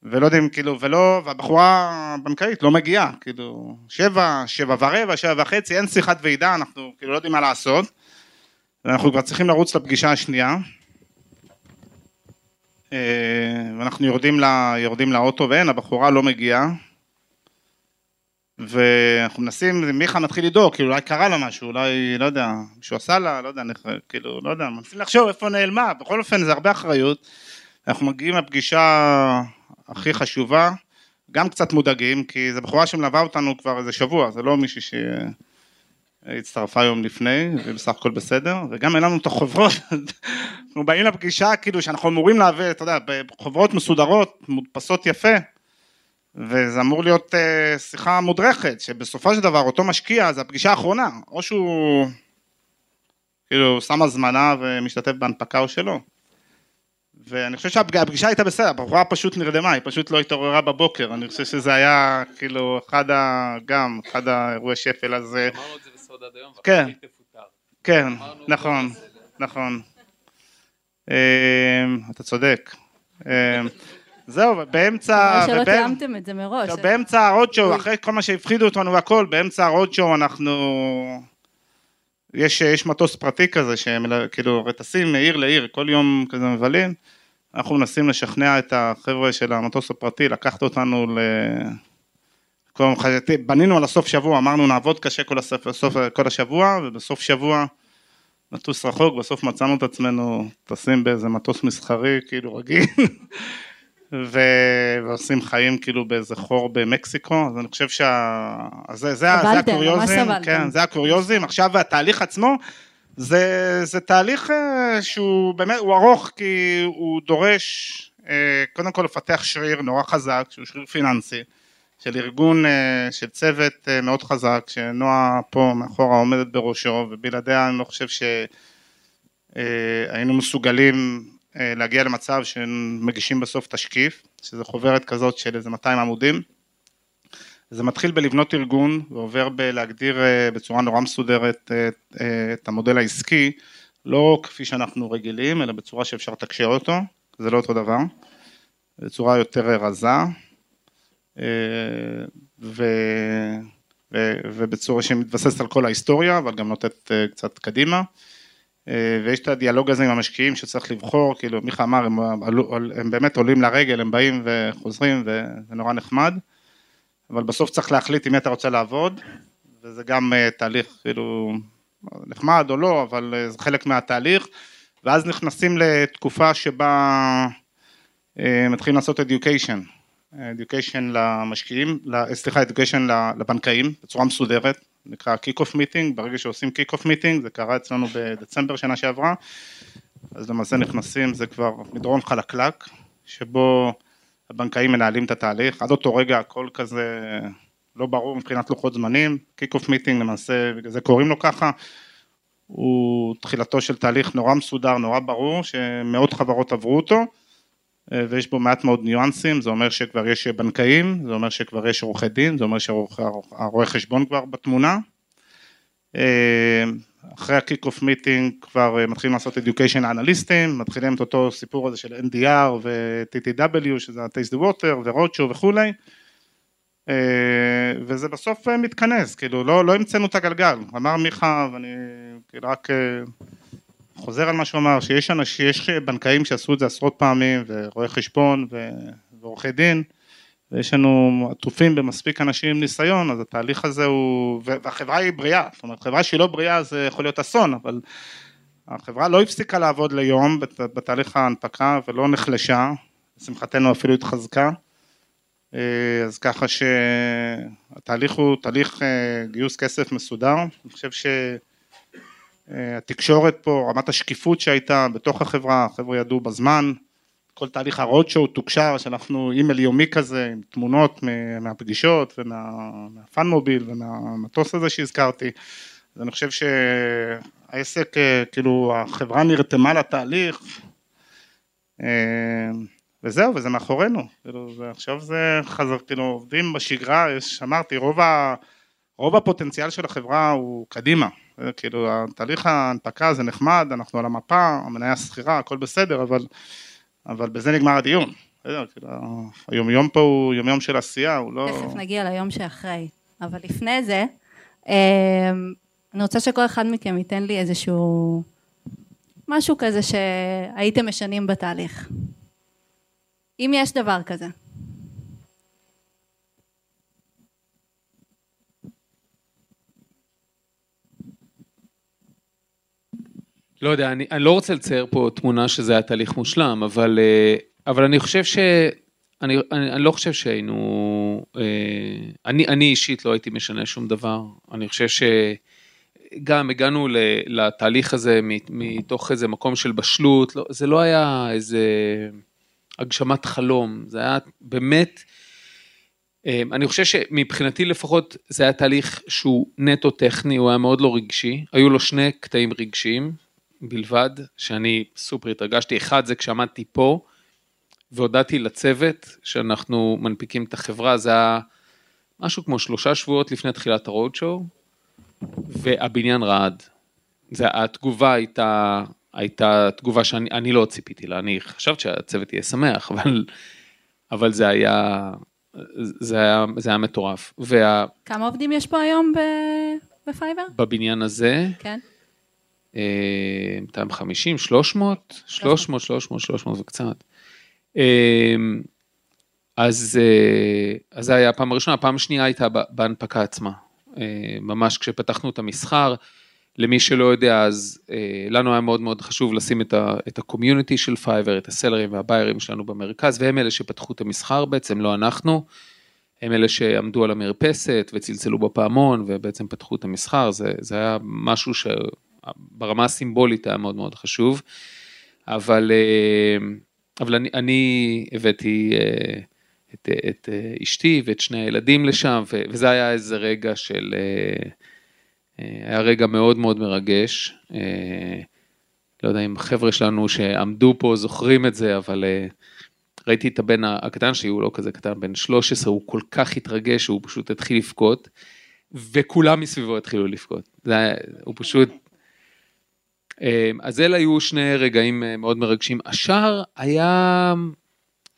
ולא יודעים, כאילו, ולא, והבחורה הבנקאית לא מגיעה, כאילו, שבע, שבע ורבע, שבע וחצי, אין שיחת ועידה, אנחנו כאילו לא יודעים מה לעשות, ואנחנו כבר צריכים לרוץ לפגישה השנייה, אה, ואנחנו יורדים, לה, יורדים לאוטו ואין, הבחורה לא מגיעה, ואנחנו מנסים, מיכה מתחיל לדאוג, כאילו אולי קרה לה משהו, אולי, לא יודע, מישהו עשה לה, לא יודע, כאילו, לא יודע, מנסים לחשוב איפה נעלמה, בכל אופן זה הרבה אחריות, אנחנו מגיעים לפגישה הכי חשובה, גם קצת מודאגים, כי זו בחורה שמלווה אותנו כבר איזה שבוע, זה לא מישהי שהצטרפה יום לפני, ובסך הכל בסדר, וגם אין לנו את החוברות, *laughs* אנחנו באים לפגישה כאילו שאנחנו אמורים להביא, אתה יודע, בחוברות מסודרות, מודפסות יפה, וזה אמור להיות uh, שיחה מודרכת, שבסופו של דבר אותו משקיע זה הפגישה האחרונה, או שהוא כאילו שם הזמנה ומשתתף בהנפקה או שלא. ואני חושב שהפגישה הייתה בסדר, הבחורה פשוט נרדמה, היא פשוט לא התעוררה בבוקר, אני חושב שזה היה כאילו אחד ה... גם, אחד האירועי שפל הזה. אמרנו את זה בסוד עד היום, כן, כן, נכון, נכון. אמ, אתה צודק. זהו, באמצע... שלא תיאמתם את זה מראש. באמצע הרודשואו, אחרי כל מה שהפחידו אותנו והכל, באמצע הרודשואו אנחנו... יש, יש מטוס פרטי כזה, שהם כאילו טסים מעיר לעיר, כל יום כזה מבלים, אנחנו מנסים לשכנע את החבר'ה של המטוס הפרטי לקחת אותנו ל... בנינו על הסוף שבוע, אמרנו נעבוד קשה כל, הסוף, הסוף, כל השבוע, ובסוף שבוע נטוס רחוק, בסוף מצאנו את עצמנו טסים באיזה מטוס מסחרי, כאילו רגיל, ו... ועושים חיים כאילו באיזה חור במקסיקו, אז אני חושב שה... זה, זה, זה הקוריוזים, כן, זה הקוריוזים, עכשיו התהליך עצמו, זה, זה תהליך אה, שהוא באמת, הוא ארוך כי הוא דורש אה, קודם כל לפתח שריר נורא חזק, שהוא שריר פיננסי, של ארגון, אה, של צוות מאוד חזק, שנועה פה מאחורה עומדת בראשו, ובלעדיה אני לא חושב שהיינו מסוגלים להגיע למצב שמגישים בסוף תשקיף, שזה חוברת כזאת של איזה 200 עמודים. זה מתחיל בלבנות ארגון ועובר בלהגדיר אה, בצורה נורא מסודרת אה, את המודל העסקי, לא כפי שאנחנו רגילים, אלא בצורה שאפשר לתקשר אותו, זה לא אותו דבר, בצורה יותר רזה, ו... ו... ובצורה שמתבססת על כל ההיסטוריה, אבל גם נותנת קצת קדימה. אה, ויש את הדיאלוג הזה עם המשקיעים שצריך לבחור, כאילו מיכה אמר, הם, הם באמת עולים לרגל, הם באים וחוזרים וזה נורא נחמד, אבל בסוף צריך להחליט עם מי אתה רוצה לעבוד, וזה גם אה, תהליך כאילו נחמד או לא, אבל אה, זה חלק מהתהליך, ואז נכנסים לתקופה שבה מתחילים לעשות education, education למשקיעים, סליחה, education לבנקאים בצורה מסודרת, נקרא kick-off meeting, ברגע שעושים kick-off meeting, זה קרה אצלנו בדצמבר שנה שעברה, אז למעשה נכנסים, זה כבר מדרון חלקלק, שבו הבנקאים מנהלים את התהליך, עד אותו רגע הכל כזה לא ברור מבחינת לוחות זמנים, kick-off meeting למעשה, בגלל זה קוראים לו ככה, הוא תחילתו של תהליך נורא מסודר, נורא ברור, שמאות חברות עברו אותו, ויש בו מעט מאוד ניואנסים, זה אומר שכבר יש בנקאים, זה אומר שכבר יש עורכי דין, זה אומר שהרואה חשבון כבר בתמונה. אה, אחרי ה kick-off meeting כבר אה, מתחילים לעשות education אנליסטים, מתחילים את אותו סיפור הזה של NDR ו-TTW שזה ה-Test the Water ו-Roadshow וכולי וזה בסוף מתכנס, כאילו לא, לא המצאנו את הגלגל, אמר מיכה ואני כאילו רק חוזר על מה שהוא אמר, שיש אנשים, יש בנקאים שעשו את זה עשרות פעמים, ורואי חשבון ועורכי דין, ויש לנו עטופים במספיק אנשים עם ניסיון, אז התהליך הזה הוא, והחברה היא בריאה, זאת אומרת חברה שהיא לא בריאה זה יכול להיות אסון, אבל החברה לא הפסיקה לעבוד ליום בתהליך ההנפקה ולא נחלשה, לשמחתנו אפילו התחזקה, אז ככה שהתהליך הוא תהליך אה, גיוס כסף מסודר, אני חושב ש... התקשורת פה, רמת השקיפות שהייתה בתוך החברה, החבר'ה ידעו בזמן, כל תהליך הרודשואו תוקשר, שאנחנו אימייל יומי כזה עם תמונות מהפגישות ומהפאן מוביל ומהמטוס הזה שהזכרתי, אז אני חושב שהעסק, אה, כאילו החברה נרתמה לתהליך אה, וזהו, וזה מאחורינו, כאילו, עכשיו זה חזר, כאילו עובדים בשגרה, יש, אמרתי, רוב, ה, רוב הפוטנציאל של החברה הוא קדימה, כאילו תהליך ההנפקה זה נחמד, אנחנו על המפה, המניה השכירה, הכל בסדר, אבל, אבל בזה נגמר הדיון. כאילו, היומיום פה הוא יומיום של עשייה, הוא לא... תכף נגיע ליום שאחרי, אבל לפני זה, אמ, אני רוצה שכל אחד מכם ייתן לי איזשהו משהו כזה שהייתם משנים בתהליך. אם יש דבר כזה. לא יודע, אני, אני לא רוצה לצייר פה תמונה שזה היה תהליך מושלם, אבל, אה, אבל אני חושב ש... אני, אני, אני לא חושב שהיינו... אה, אני, אני אישית לא הייתי משנה שום דבר. אני חושב שגם הגענו לתהליך הזה מתוך איזה מקום של בשלות, לא, זה לא היה איזה הגשמת חלום, זה היה באמת... אה, אני חושב שמבחינתי לפחות זה היה תהליך שהוא נטו טכני, הוא היה מאוד לא רגשי, היו לו שני קטעים רגשיים, בלבד, שאני סופר התרגשתי. אחד זה כשעמדתי פה והודעתי לצוות שאנחנו מנפיקים את החברה, זה היה משהו כמו שלושה שבועות לפני תחילת הרוד שואו, והבניין רעד. זה, התגובה הייתה, הייתה תגובה שאני לא ציפיתי לה, אני חשבתי שהצוות יהיה שמח, אבל, אבל זה היה, זה היה, זה היה מטורף. וה... כמה עובדים יש פה היום בפייבר? בבניין הזה? כן. 250, 300, 300, 300, 300 וקצת. אה, אז, אה, אז זה היה הפעם הראשונה, הפעם השנייה הייתה בהנפקה עצמה. אה, ממש כשפתחנו את המסחר, למי שלא יודע, אז לנו היה מאוד מאוד חשוב לשים את ה community של פייבר, את ה seller ים וה buyer ים שלנו במרכז, והם אלה שפתחו את המסחר בעצם, לא אנחנו. הם אלה שעמדו על המרפסת וצלצלו בפעמון ובעצם פתחו את המסחר, זה, זה היה משהו ש... ברמה הסימבולית היה מאוד מאוד חשוב, אבל, אה, אבל אני, אני הבאתי אה, את, את אה, אשתי ואת שני הילדים לשם, וזה היה איזה רגע של, היה רגע מאוד מאוד מרגש. לא יודע אם החבר'ה שלנו שעמדו פה זוכרים את זה, אבל ראיתי את הבן הקטן שלי, הוא לא כזה קטן, בן 13, הוא כל כך התרגש שהוא פשוט התחיל לבכות, וכולם מסביבו התחילו לבכות. הוא פשוט אז אלה היו שני רגעים אה, מאוד מרגשים. השאר היה,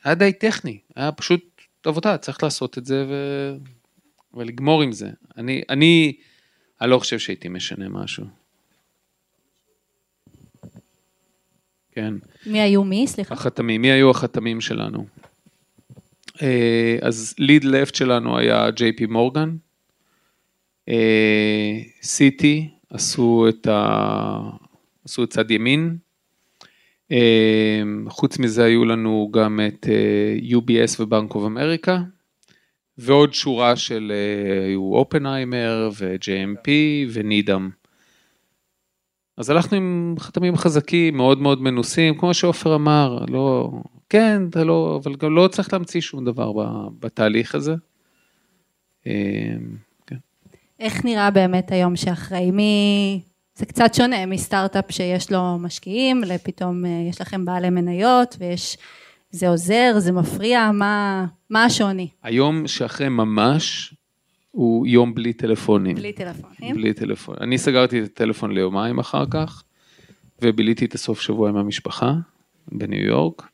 היה די טכני, היה פשוט עבודה, צריך לעשות את זה ו... ולגמור עם זה. אני, אני, אני לא חושב שהייתי משנה משהו. כן. מי היו מי? סליחה. החתמים, מי היו החתמים שלנו? אה, אז ליד לפט שלנו היה ג'יי פי מורגן, סיטי עשו את ה... עשו צד ימין. אמ, חוץ מזה היו לנו גם את אה, UBS ובנק אוף אמריקה, ועוד שורה של, אה, היו אופנהיימר ו-JMP ונידם. אז הלכנו עם חתמים חזקים, מאוד מאוד מנוסים, כמו שעופר אמר, לא, כן, אתה לא, אבל גם לא צריך להמציא שום דבר בתהליך הזה. אה, כן. איך נראה באמת היום שאחרי? מי... זה קצת שונה מסטארט-אפ שיש לו משקיעים, לפתאום אה, יש לכם בעלי מניות ויש... זה עוזר, זה מפריע, מה, מה השוני? היום שאחרי ממש, הוא יום בלי טלפונים. בלי טלפונים. בלי טלפון. אני סגרתי את הטלפון ליומיים אחר כך, וביליתי את הסוף שבוע עם המשפחה בניו יורק.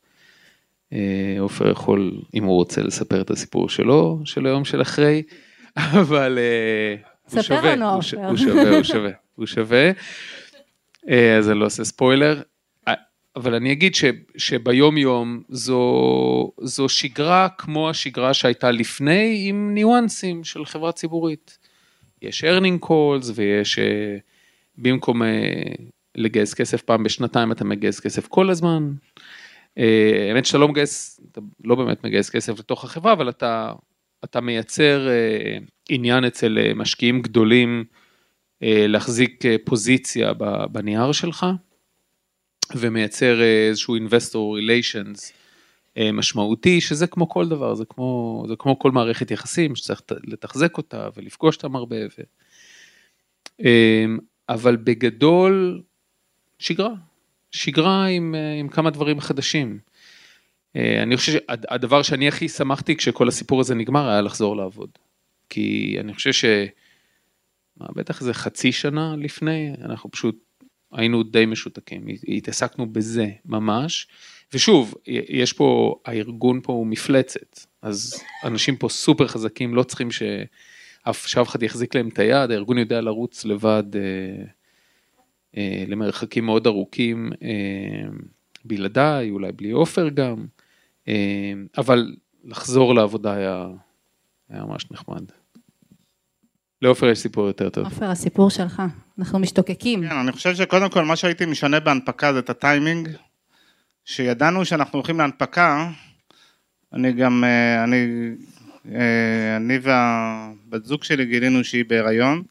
אה, עופר יכול, אם הוא רוצה, לספר את הסיפור שלו, של היום של אחרי, *laughs* אבל אה, הוא שווה, לנו, הוא ש-. הוא שווה, הוא שווה, הוא שווה. אה, אז אני לא עושה ספוילר. אה, אבל אני אגיד ש, שביום יום זו, זו שגרה כמו השגרה שהייתה לפני עם ניואנסים של חברה ציבורית. יש earning calls ויש אה, במקום לגייס כסף פעם בשנתיים אתה מגייס כסף כל הזמן. האמת שאתה לא מגייס, אתה לא באמת מגייס כסף לתוך החברה אבל אתה, אתה מייצר עניין אצל משקיעים גדולים להחזיק אה, פוזיציה בנייר שלך ומייצר אה, איזשהו investor relations אה, משמעותי שזה כמו כל דבר זה כמו זה כמו כל מערכת יחסים שצריך לתחזק אותה ולפגוש אותם הרבה. ו... אה, אבל בגדול שגרה שגרה עם, אה, עם כמה דברים חדשים. אה, אני חושב שהדבר שאני הכי שמחתי כשכל הסיפור הזה נגמר היה לחזור לעבוד. כי אני חושב ש... בטח איזה חצי שנה לפני, אנחנו פשוט היינו די משותקים, התעסקנו בזה ממש. ושוב, יש פה, הארגון פה הוא מפלצת, אז אנשים פה סופר חזקים, לא צריכים שאף שאף אחד יחזיק להם את היד, הארגון יודע לרוץ לבד אה, אה, למרחקים מאוד ארוכים, אה, בלעדיי, אולי בלי עופר גם, אה, אבל לחזור לעבודה היה, היה ממש נחמד. לעופר יש סיפור יותר טוב. עופר, הסיפור שלך, אנחנו משתוקקים. כן, אני חושב שקודם כל מה שהייתי משנה בהנפקה זה את הטיימינג. שידענו שאנחנו הולכים להנפקה, אני גם, אה, אני, אה, אני והבת זוג שלי גילינו שהיא בהיריון,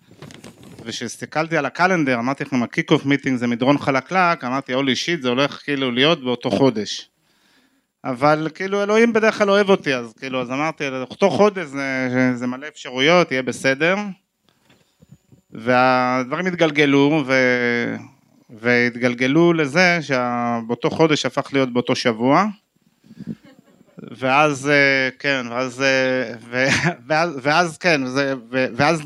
וכשהסתכלתי על ה calendar, אמרתי לכם, ה kick-off meeting זה מדרון חלקלק, אמרתי, holy shit, זה הולך כאילו להיות באותו חודש. אבל כאילו אלוהים בדרך כלל אוהב אותי, אז כאילו, אז אמרתי, אותו חודש זה, זה מלא אפשרויות, יהיה בסדר. והדברים התגלגלו, ו... והתגלגלו לזה שבאותו חודש הפך להיות באותו שבוע. ואז, אה, כן, ואז, אה, ו- ואז, ואז כן, זה, ואז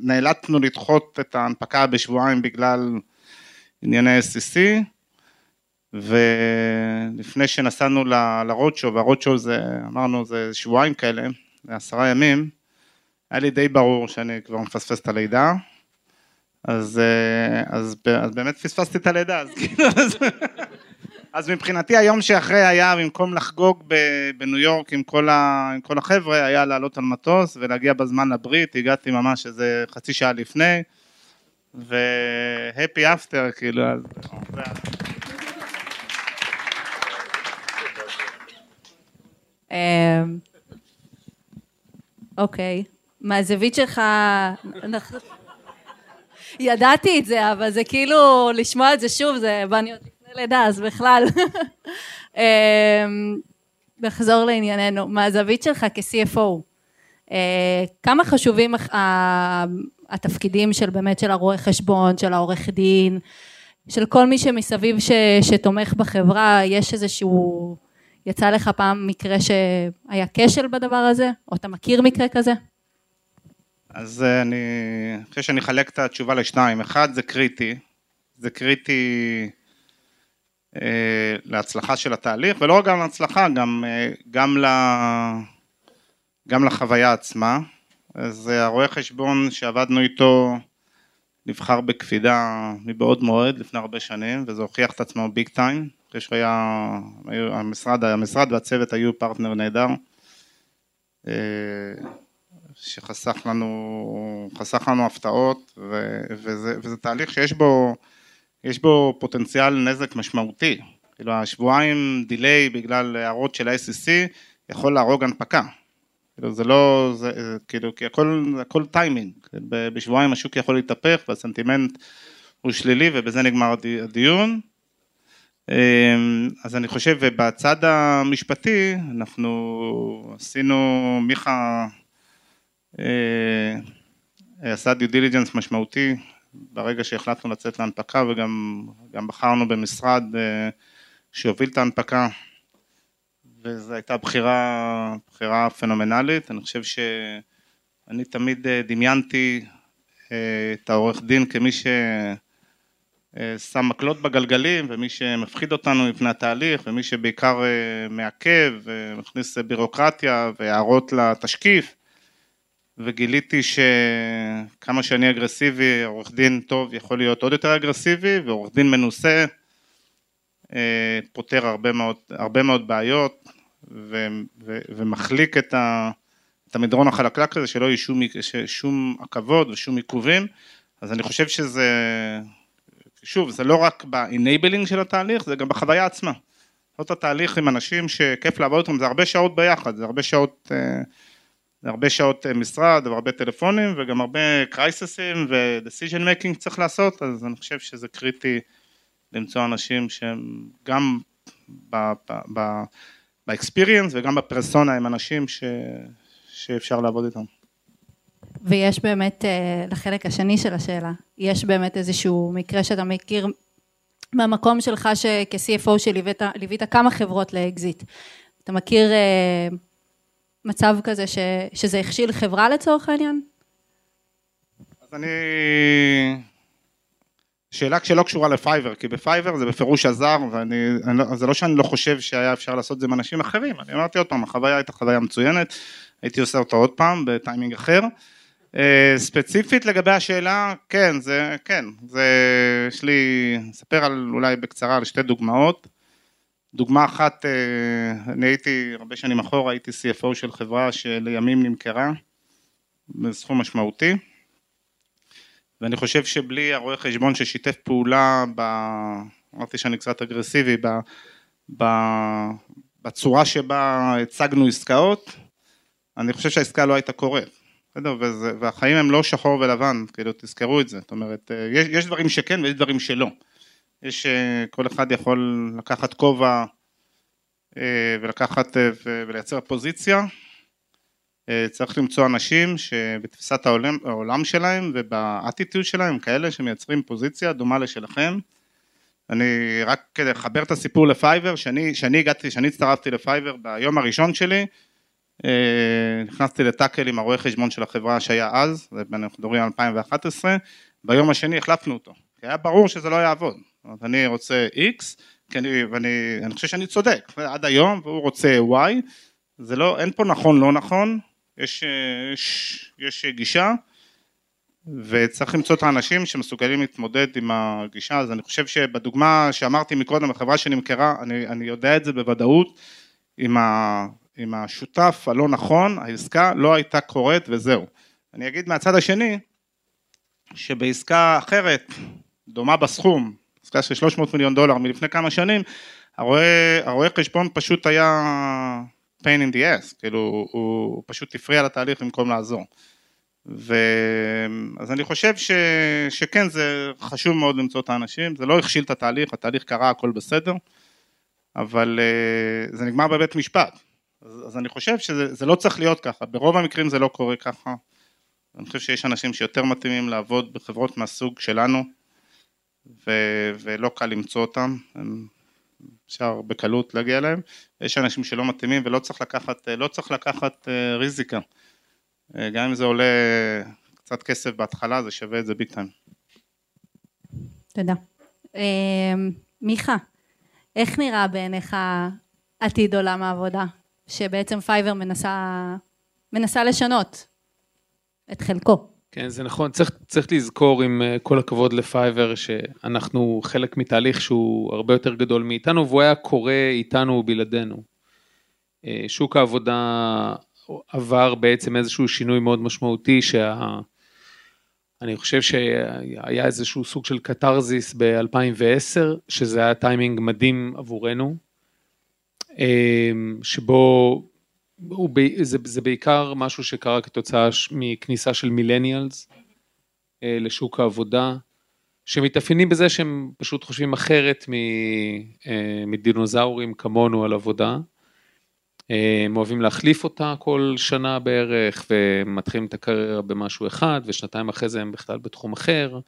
נאלצנו לדחות את ההנפקה בשבועיים בגלל ענייני SEC, ולפני שנסענו לרודשו, והרודשו זה, אמרנו, זה שבועיים כאלה, זה עשרה ימים, היה לי די ברור שאני כבר מפספס את הלידה, אז, אה, אז, אז באמת פספסתי את הלידה, אז כאילו, אז, אז מבחינתי היום שאחרי היה, במקום לחגוג בניו יורק עם כל, ה, עם כל החבר'ה, היה לעלות על מטוס ולהגיע בזמן לברית, הגעתי ממש איזה חצי שעה לפני, והפי אפטר, כאילו, אז... אוקיי, מהזווית שלך, אנחנו- ידעתי את זה, אבל זה כאילו, לשמוע את זה שוב, זה ואני עוד לפני לידה, אז בכלל. אמ, נחזור לענייננו, מהזווית שלך כ-CFO, אה, כמה חשובים התפקידים של באמת של הרואה חשבון, של העורך דין, של כל מי שמסביב ש, שתומך בחברה, יש איזשהו, יצא לך פעם מקרה שהיה כשל בדבר הזה, או אתה מכיר מקרה כזה? אז אה, אני חושב שאני אחלק את התשובה לשניים. אחד, זה קריטי. זה קריטי אה, להצלחה של התהליך, ולא רק גם להצלחה, גם, אה, גם, ל, גם לחוויה עצמה. אז אה, הרואה חשבון שעבדנו איתו נבחר בקפידה מבעוד מועד לפני הרבה שנים, וזה הוכיח את עצמו big time. אחרי שהוא היה, היו- המשרד, המשרד והצוות היו פרטנר נהדר. אה, שחסך לנו, חסך לנו הפתעות, ו, וזה, וזה תהליך שיש בו, יש בו פוטנציאל נזק משמעותי. כאילו השבועיים delay בגלל הערות של ה-SEC יכול להרוג הנפקה. כאילו זה לא, זה, כאילו, כי הכל, הכל טיימינג. בשבועיים השוק יכול להתהפך והסנטימנט הוא שלילי ובזה נגמר הדי- הדיון. אמ, אז אני חושב, ובצד המשפטי, אנחנו עשינו, מיכה אה, עשה due diligence משמעותי ברגע שהחלטנו לצאת להנפקה וגם גם בחרנו במשרד אה, שיוביל את ההנפקה וזו הייתה בחירה, בחירה פנומנלית, אני חושב שאני תמיד אה, דמיינתי את העורך דין כמי ש... אה, שם מקלות בגלגלים ומי שמפחיד אותנו מפני התהליך ומי שבעיקר אה, מעכב ומכניס בירוקרטיה והערות לתשקיף. וגיליתי שכמה שאני אגרסיבי עורך דין טוב יכול להיות עוד יותר אגרסיבי ועורך דין מנוסה אה, פותר הרבה מאוד, הרבה מאוד בעיות ו, ו, ומחליק את, ה, את המדרון החלקלק הזה שלא יהיו שום, שום עכבות ושום עיכובים. אז אני חושב שזה שוב, זה לא רק ב-enabling של התהליך, זה גם בחוויה עצמה. לעשות את התהליך עם אנשים שכיף לעבוד איתם, זה הרבה שעות ביחד, זה הרבה שעות, אה, זה הרבה שעות אה, משרד והרבה טלפונים וגם הרבה קרייססים ו-decision making צריך לעשות, אז אני חושב שזה קריטי למצוא אנשים שהם גם ב-experience וגם בפרסונה הם אנשים ש, שאפשר לעבוד איתם. ויש באמת, אה, לחלק השני של השאלה, יש באמת איזשהו מקרה שאתה מכיר מהמקום שלך שכ-CFO שליווית כמה חברות לאקזיט. אתה מכיר אה, מצב כזה ש, שזה הכשיל חברה לצורך העניין? אז אני... שאלה שלא קשורה לפייבר, כי בפייבר זה בפירוש עזר, ואני, לא, לא שאני לא חושב שהיה אפשר לעשות את זה עם אנשים אחרים, אני אמרתי עוד פעם, החוויה הייתה חוויה מצוינת, הייתי עושה אותה עוד פעם בטיימינג אחר. אה, ספציפית לגבי השאלה, כן, זה, כן, זה, יש לי, אספר על, אולי בקצרה על שתי דוגמאות. דוגמה אחת, אה, אני הייתי, הרבה שנים אחורה, הייתי CFO של חברה שלימים נמכרה בסכום משמעותי. ואני חושב שבלי הרואה חשבון ששיתף פעולה, ב... אמרתי שאני קצת אגרסיבי, ב... ב... בצורה שבה הצגנו עסקאות, אני חושב שהעסקה לא הייתה קורית. בסדר, והחיים הם לא שחור ולבן, כאילו תזכרו את זה, זאת אומרת, אה, יש, יש דברים שכן ויש דברים שלא. יש, אה, כל אחד יכול לקחת כובע אה, ולקחת ולייצר פוזיציה, צריך למצוא אנשים שבתפיסת העולם, העולם שלהם ובאטיטיוד שלהם כאלה שמייצרים פוזיציה דומה לשלכם. אני רק כדי לחבר את הסיפור לפייבר, שאני הגעתי, שאני הצטרפתי לפייבר ביום הראשון שלי, נכנסתי לטאקל עם הרואה חשבון של החברה שהיה אז, אנחנו מדברים על 2011, ביום השני החלפנו אותו, כי היה ברור שזה לא יעבוד, אני רוצה X, אני, ואני אני חושב שאני צודק, עד היום, והוא רוצה Y, זה לא, אין פה נכון לא נכון, יש, יש, יש גישה, וצריך למצוא את האנשים שמסוגלים להתמודד עם הגישה, אז אני חושב שבדוגמה שאמרתי מקודם, החברה שנמכרה, אני, אני יודע את זה בוודאות, עם ה... עם השותף הלא נכון, העסקה לא הייתה קורית וזהו. אני אגיד מהצד השני, שבעסקה אחרת, דומה בסכום, עסקה של 300 מיליון דולר מלפני כמה שנים, הרואה, חשבון פשוט היה pain in the ass, כאילו הוא, הוא פשוט הפריע לתהליך במקום לעזור. ו... אז אני חושב ש... שכן זה חשוב מאוד למצוא את האנשים, זה לא הכשיל את התהליך, התהליך קרה הכל בסדר, אבל אה, זה נגמר בבית משפט, אז, אז אני חושב שזה לא צריך להיות ככה, ברוב המקרים זה לא קורה ככה. אני חושב שיש אנשים שיותר מתאימים לעבוד בחברות מהסוג שלנו, ו, ולא קל למצוא אותם, הם, אפשר בקלות להגיע אליהם. יש אנשים שלא מתאימים ולא צריך לקחת, לא צריך לקחת אה, ריזיקה. אה, גם אם זה עולה קצת כסף בהתחלה, זה שווה את זה ביג טיים. תודה. אה, מיכה, איך נראה בעיניך עתיד עולם העבודה? שבעצם פייבר מנסה, מנסה לשנות את חלקו. כן, זה נכון, צריך, צריך לזכור עם אה, כל הכבוד לפייבר שאנחנו חלק מתהליך שהוא הרבה יותר גדול מאיתנו והוא היה קורה איתנו ובלעדינו. אה, שוק העבודה עבר בעצם איזשהו שינוי מאוד משמעותי שה... חושב שהיה איזשהו סוג של קתרזיס ב-2010, שזה היה טיימינג מדהים עבורנו. אמ, שבו הוא, זה, זה בעיקר משהו שקרה כתוצאה מכניסה של מילניאלס אה, לשוק העבודה, שמתאפיינים בזה שהם פשוט חושבים אחרת אה, מדינוזאורים כמונו על עבודה. אה, הם אוהבים להחליף אותה כל שנה בערך, ומתחילים את הקריירה במשהו אחד, ושנתיים אחרי זה הם בכלל בתחום אחר,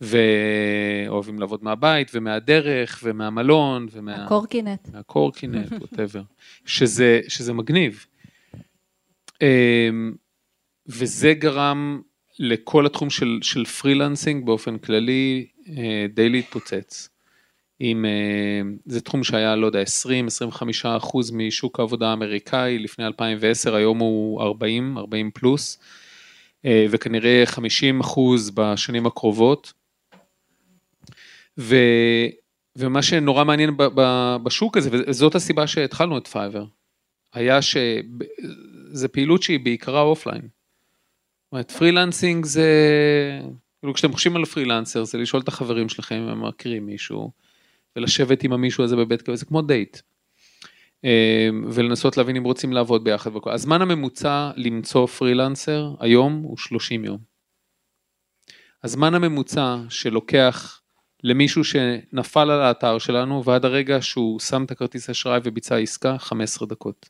ואוהבים לעבוד מהבית, ומהדרך, ומהמלון, ומה... הקורקינט. מהקורקינט, whatever, *laughs* שזה, שזה מגניב. אמ, וזה גרם לכל התחום של, של freelancing באופן כללי אה, די להתפוצץ. עם, אה, זה תחום שהיה, לא יודע, 20-25 אחוז משוק העבודה האמריקאי לפני 2010, היום הוא 40, 40 פלוס, אה, וכנראה 50 אחוז בשנים הקרובות. ו, ומה שנורא מעניין ב, ב, בשוק הזה, וזאת הסיבה שהתחלנו את פייבר, היה שזה פעילות שהיא בעיקרה offline. זאת אומרת, freelancing זה, כאילו כשאתם חושבים על פרילנסר, זה לשאול את החברים שלכם אם הם מכירים מישהו, ולשבת עם המישהו הזה בבית קפה, זה כמו דייט. אמ, ולנסות להבין אם רוצים לעבוד ביחד. וכל. הזמן הממוצע למצוא פרילנסר היום הוא 30 יום. הזמן הממוצע שלוקח למישהו שנפל על האתר שלנו ועד הרגע שהוא שם את הכרטיס אשראי וביצע עסקה, 15 דקות.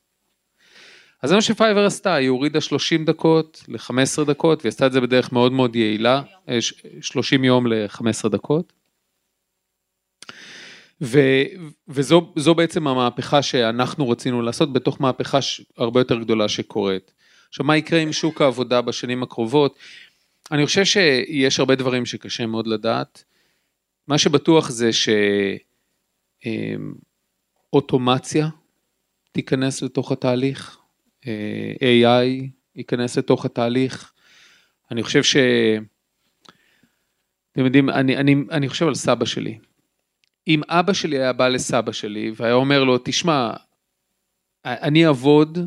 אז זה מה שפייבר עשתה, היא הורידה 30 דקות ל-15 דקות, והיא עשתה את זה בדרך מאוד מאוד יעילה, 30 יום ל-15 דקות. ו, וזו בעצם המהפכה שאנחנו רצינו לעשות בתוך מהפכה הרבה יותר גדולה שקורית. עכשיו מה יקרה עם שוק העבודה בשנים הקרובות? אני חושב שיש הרבה דברים שקשה מאוד לדעת. מה שבטוח זה שאוטומציה תיכנס לתוך התהליך, AI ייכנס לתוך התהליך. אני חושב ש... אתם יודעים, אני, אני, אני חושב על סבא שלי. אם אבא שלי היה בא לסבא שלי והיה אומר לו, תשמע, אני אעבוד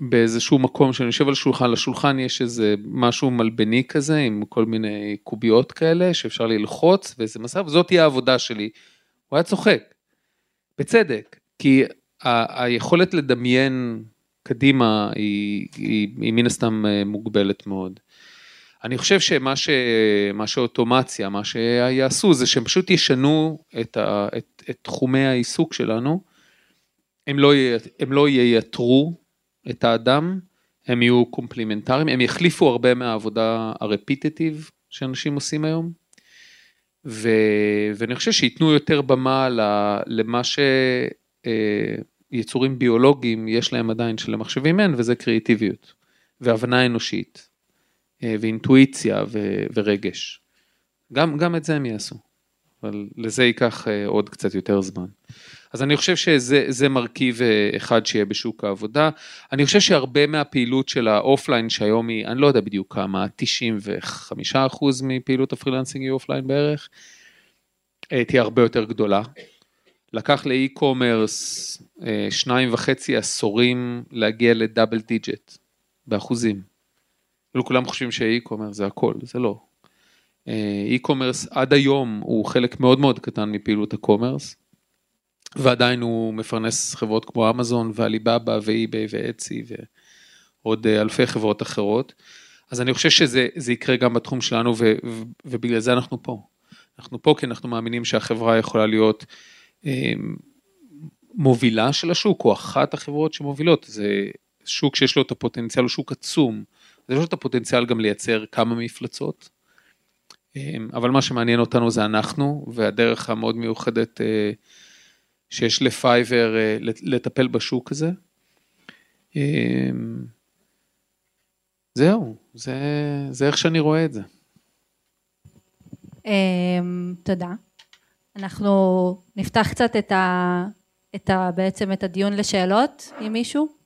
באיזשהו מקום שאני יושב על שולחן, לשולחן יש איזה משהו מלבני כזה עם כל מיני קוביות כאלה שאפשר ללחוץ ואיזה מסע, וזאת תהיה העבודה שלי. הוא היה צוחק, בצדק, כי ה- היכולת לדמיין קדימה היא, היא, היא מן הסתם אה, מוגבלת מאוד. אני חושב שמה ש... מה שאוטומציה, מה שיעשו זה שהם פשוט ישנו את, ה... את, את תחומי העיסוק שלנו, הם לא, י... הם לא ייתרו את האדם, הם יהיו קומפלימנטריים, הם יחליפו הרבה מהעבודה הרפיטטיב שאנשים עושים היום, ו... ואני חושב שייתנו יותר במה למה שיצורים אה, ביולוגיים יש להם עדיין שלמחשבים אין, וזה קריאיטיביות והבנה אנושית. אה, ואינטואיציה ו, ורגש. גם, גם את זה הם יעשו, אבל לזה ייקח אה, עוד קצת יותר זמן. אז אני חושב שזה מרכיב אה, אחד שיהיה בשוק העבודה. אני חושב שהרבה מהפעילות של ה offline שהיום היא, אני לא יודע בדיוק כמה, 95% מפעילות ה freelancing היא offline בערך, תהיה הרבה יותר גדולה. לקח ל e-commerce שניים וחצי עשורים להגיע ל double digit באחוזים. כאילו כולם חושבים ש e-commerce זה הכל, זה לא. אה, e-commerce עד היום הוא חלק מאוד מאוד קטן מפעילות ה commerce, ועדיין הוא מפרנס חברות כמו אמזון ואליבאבא ואי-ביי ואצי ועוד אה, אלפי חברות אחרות. אז אני חושב שזה יקרה גם בתחום שלנו ו, ו, ובגלל זה אנחנו פה. אנחנו פה כי אנחנו מאמינים שהחברה יכולה להיות אה, מובילה של השוק או אחת החברות שמובילות. זה שוק שיש לו את הפוטנציאל, הוא שוק עצום. אז יש לו את הפוטנציאל גם לייצר כמה מפלצות, אמ, אבל מה שמעניין אותנו זה אנחנו, והדרך המאוד מיוחדת אה, שיש לפייבר אה, לטפל בשוק הזה. אמ, זהו, זה, זה איך שאני רואה את זה. אמ, תודה. אנחנו נפתח קצת את ה... את ה... בעצם את הדיון לשאלות עם מישהו.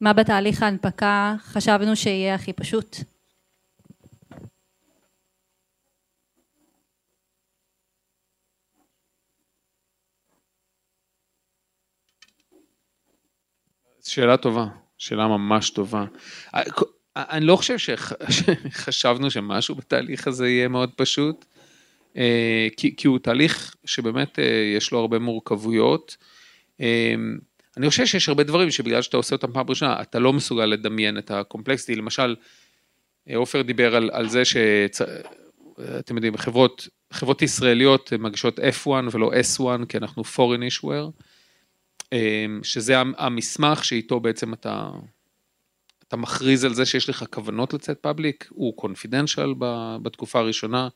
מה בתהליך ההנפקה חשבנו שיהיה הכי פשוט? שאלה טובה, שאלה ממש טובה. אני לא חושב *laughs* שחשבנו שמשהו בתהליך הזה יהיה מאוד פשוט, כי, כי הוא תהליך שבאמת אה, יש לו הרבה מורכבויות. אה, אני חושב שיש הרבה דברים שבגלל שאתה עושה אותם פעם ראשונה, אתה לא מסוגל לדמיין את הקומפלקסיטי, למשל, אה, עופר דיבר על, על זה שאתם יודעים, חברות, חברות ישראליות מגישות F1 ולא S1, כי אנחנו foreign issuer, אה, שזה המסמך שאיתו בעצם אתה, אתה מכריז על זה שיש לך כוונות לצאת פאבליק, הוא קונפידנציאל בתקופה הראשונה,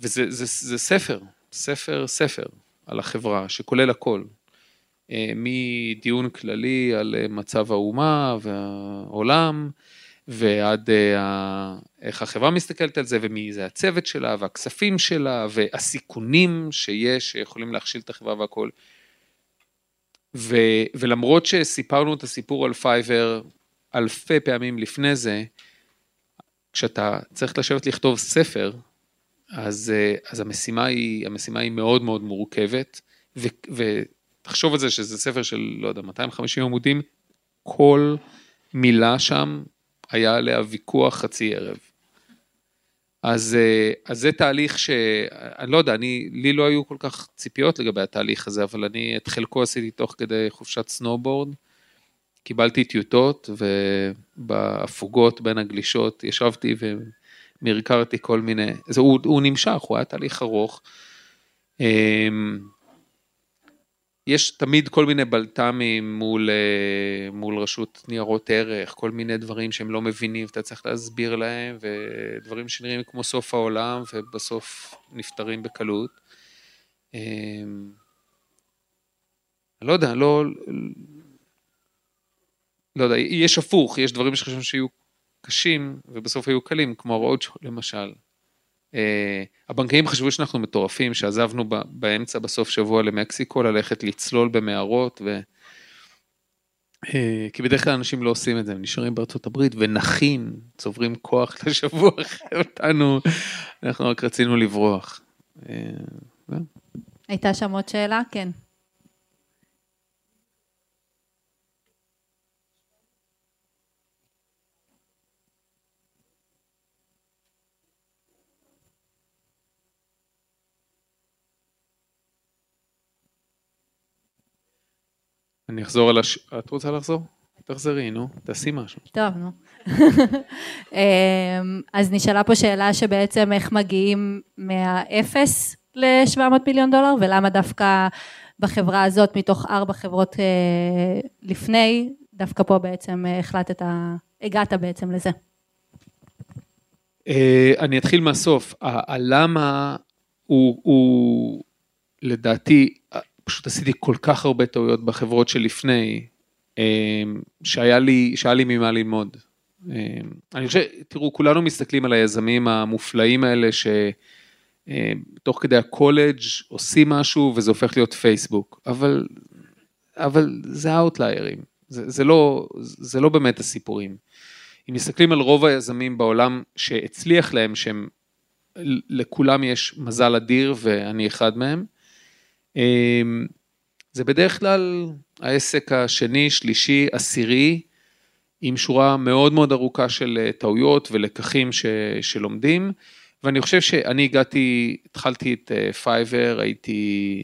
וזה זה, זה ספר, ספר, ספר על החברה, שכולל הכל. אה, מדיון כללי על אה, מצב האומה והעולם, ועד אה, איך החברה מסתכלת על זה, ומי זה הצוות שלה, והכספים שלה, והסיכונים שיש, שיכולים להכשיל את החברה והכל. ו, ולמרות שסיפרנו את הסיפור על פייבר אלפי פעמים לפני זה, כשאתה צריך לשבת לכתוב ספר, אז, אז המשימה, היא, המשימה היא מאוד מאוד מורכבת, ו, ותחשוב על זה שזה ספר של, לא יודע, 250 עמודים, כל מילה שם היה עליה ויכוח חצי ערב. אז, אז זה תהליך שאני לא יודע, אני, לי לא היו כל כך ציפיות לגבי התהליך הזה, אבל אני את חלקו עשיתי תוך כדי חופשת סנובורד. קיבלתי טיוטות ובהפוגות בין הגלישות ישבתי ומרקרתי כל מיני, זה, הוא, הוא נמשך, הוא היה תהליך ארוך. יש תמיד כל מיני בלת"מים מול, אה, מול רשות ניירות ערך, כל מיני דברים שהם לא מבינים ואתה צריך להסביר להם, ודברים שנראים כמו סוף העולם ובסוף נפתרים בקלות. אני לא יודע, לא, לא יודע, יש הפוך, יש דברים שחשבנו שיהיו קשים ובסוף היו קלים, כמו הרודשו למשל. Uh, הבנקאים חשבו שאנחנו מטורפים, שעזבנו באמצע בסוף שבוע למקסיקו ללכת לצלול במערות, ו... Uh, כי בדרך כלל אנשים לא עושים את זה, הם נשארים בארצות הברית ונחים, צוברים כוח *laughs* לשבוע אחרי אותנו, אנחנו רק רצינו לברוח. Uh, הייתה שם עוד שאלה? כן. אני אחזור על הש... את רוצה לחזור? תחזרי, נו, תעשי משהו. טוב, נו. *laughs* אמ, אז נשאלה פה שאלה שבעצם איך מגיעים מהאפס ל-700 מיליון דולר, ולמה דווקא בחברה הזאת, מתוך ארבע חברות אה, לפני, דווקא פה בעצם אה, החלטת, הגעת בעצם לזה. אה, אני אתחיל מהסוף. הלמה הוא, הוא לדעתי, פשוט עשיתי כל כך הרבה טעויות בחברות שלפני, אמ, שהיה לי, שהיה לי ממה ללמוד. אמ, אני חושב, תראו, כולנו מסתכלים על היזמים המופלאים האלה, שתוך אמ, כדי הקולג' עושים משהו וזה הופך להיות פייסבוק, אבל, אבל זה האוטליירים, זה, זה, לא, זה לא באמת הסיפורים. אם מסתכלים על רוב היזמים בעולם שהצליח להם, שהם, לכולם יש מזל אדיר ואני אחד מהם, זה בדרך כלל העסק השני, שלישי, עשירי, עם שורה מאוד מאוד ארוכה של אה, טעויות ולקחים ש, שלומדים, ואני חושב שאני הגעתי, התחלתי את פייבר, אה, הייתי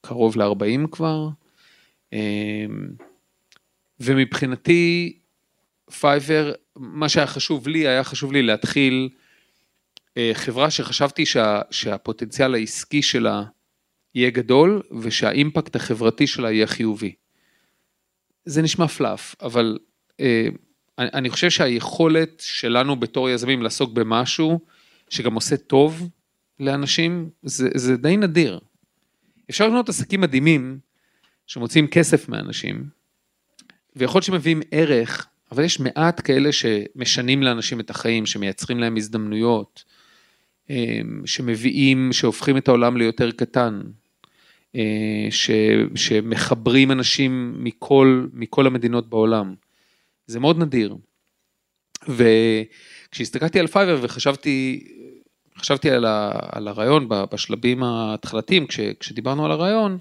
קרוב ל-40 כבר, אמ, ומבחינתי פייבר, מה שהיה חשוב לי, היה חשוב לי להתחיל אה, חברה שחשבתי שה, שהפוטנציאל העסקי שלה יהיה גדול ושהאימפקט החברתי שלה יהיה חיובי. זה נשמע פלאף, אבל אה, אני חושב שהיכולת שלנו בתור יזמים לעסוק במשהו שגם עושה טוב לאנשים, זה, זה די נדיר. אפשר לבנות עסקים מדהימים שמוצאים כסף מאנשים, ויכול להיות שמביאים ערך, אבל יש מעט כאלה שמשנים לאנשים את החיים, שמייצרים להם הזדמנויות, שמביאים, שהופכים את העולם ליותר קטן, אה, ש, שמחברים אנשים מכל, מכל המדינות בעולם. זה מאוד נדיר. וכשהסתכלתי על פייבר וחשבתי חשבתי על, ה, על הרעיון בשלבים ההתחלתיים, כש, כשדיברנו על הרעיון,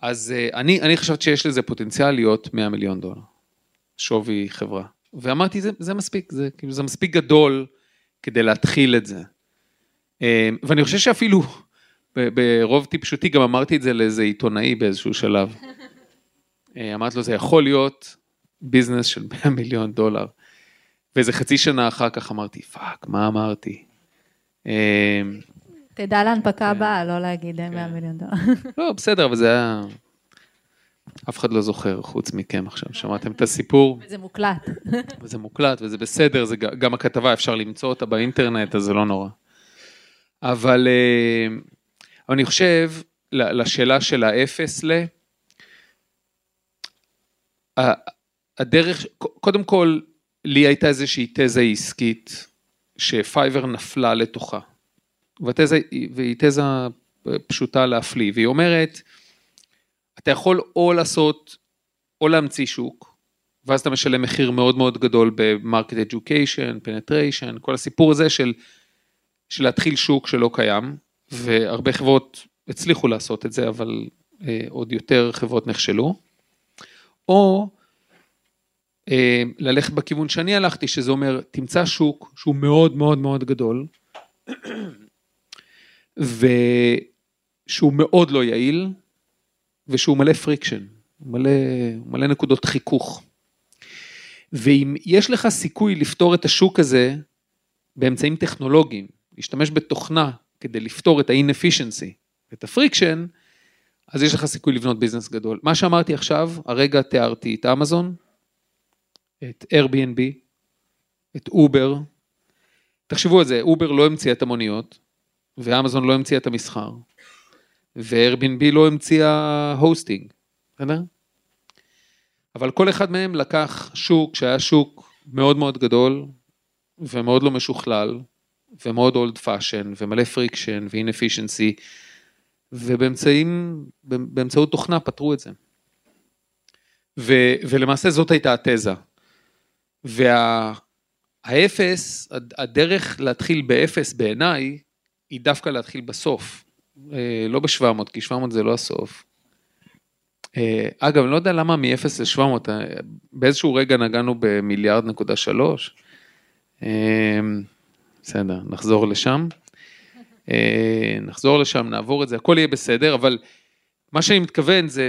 אז אה, אני, אני חשבתי שיש לזה פוטנציאל להיות 100 מיליון דולר, שווי חברה. ואמרתי, זה, זה מספיק, זה, כאילו, זה מספיק גדול כדי להתחיל את זה. אה, ואני חושב שאפילו ברוב טיפשותי גם אמרתי את זה לאיזה עיתונאי באיזשהו שלב. אה, אמרתי לו, זה יכול להיות business של 100 מיליון דולר. ואיזה חצי שנה אחר כך אמרתי, fuck, מה אמרתי? אה, תדע להנפקה כן. הבאה, לא להגיד 100 מיליון דולר. לא, בסדר, אבל זה היה... אף אחד לא זוכר חוץ מכם עכשיו, שמעתם את הסיפור, זה מוקלט. וזה מוקלט וזה בסדר, זה גם הכתבה אפשר למצוא אותה באינטרנט, אז זה לא נורא. אבל אה, אני חושב, לשאלה של האפס ל... הדרך, קודם כל, לי הייתה איזושהי תזה עסקית שפייבר נפלה לתוכה. והתזה, והיא תזה פשוטה להפליא, והיא אומרת, אתה יכול או לעשות, או להמציא שוק, ואז אתה משלם מחיר מאוד מאוד גדול ב market education, penetration, כל הסיפור הזה של, של להתחיל שוק שלא קיים, והרבה חברות הצליחו לעשות את זה, אבל אה, עוד יותר חברות נכשלו. או אה, ללכת בכיוון שאני הלכתי, שזה אומר, תמצא שוק שהוא מאוד מאוד מאוד גדול, *clears throat* ושהוא מאוד לא יעיל, ושהוא מלא friction, מלא, מלא נקודות חיכוך. ואם יש לך סיכוי לפתור את השוק הזה באמצעים טכנולוגיים, להשתמש בתוכנה כדי לפתור את ה-inefficiency, את ה friction, אז יש לך סיכוי לבנות business גדול. מה שאמרתי עכשיו, הרגע תיארתי את אמזון, את Airbnb, את אובר. תחשבו על זה, אובר לא המציאה את המוניות, ואמזון לא המציאה את המסחר, ו-Airbnb לא המציאה hosting, בסדר? אבל כל אחד מהם לקח שוק שהיה שוק מאוד מאוד גדול, ומאוד לא משוכלל, ומאוד old fashion, ומלא friction, ו inefficiency, באמצעות תוכנה פתרו את זה. ו, ולמעשה זאת הייתה התזה. והאפס, הדרך להתחיל באפס בעיניי, היא דווקא להתחיל בסוף. אה, לא ב-700, כי 700 זה לא הסוף. אה, אגב, אני לא יודע למה מ-0 ל-700, באיזשהו רגע נגענו במיליארד נקודה שלוש. אה, בסדר, נחזור לשם. נחזור לשם, נעבור את זה, הכל יהיה בסדר, אבל מה שאני מתכוון זה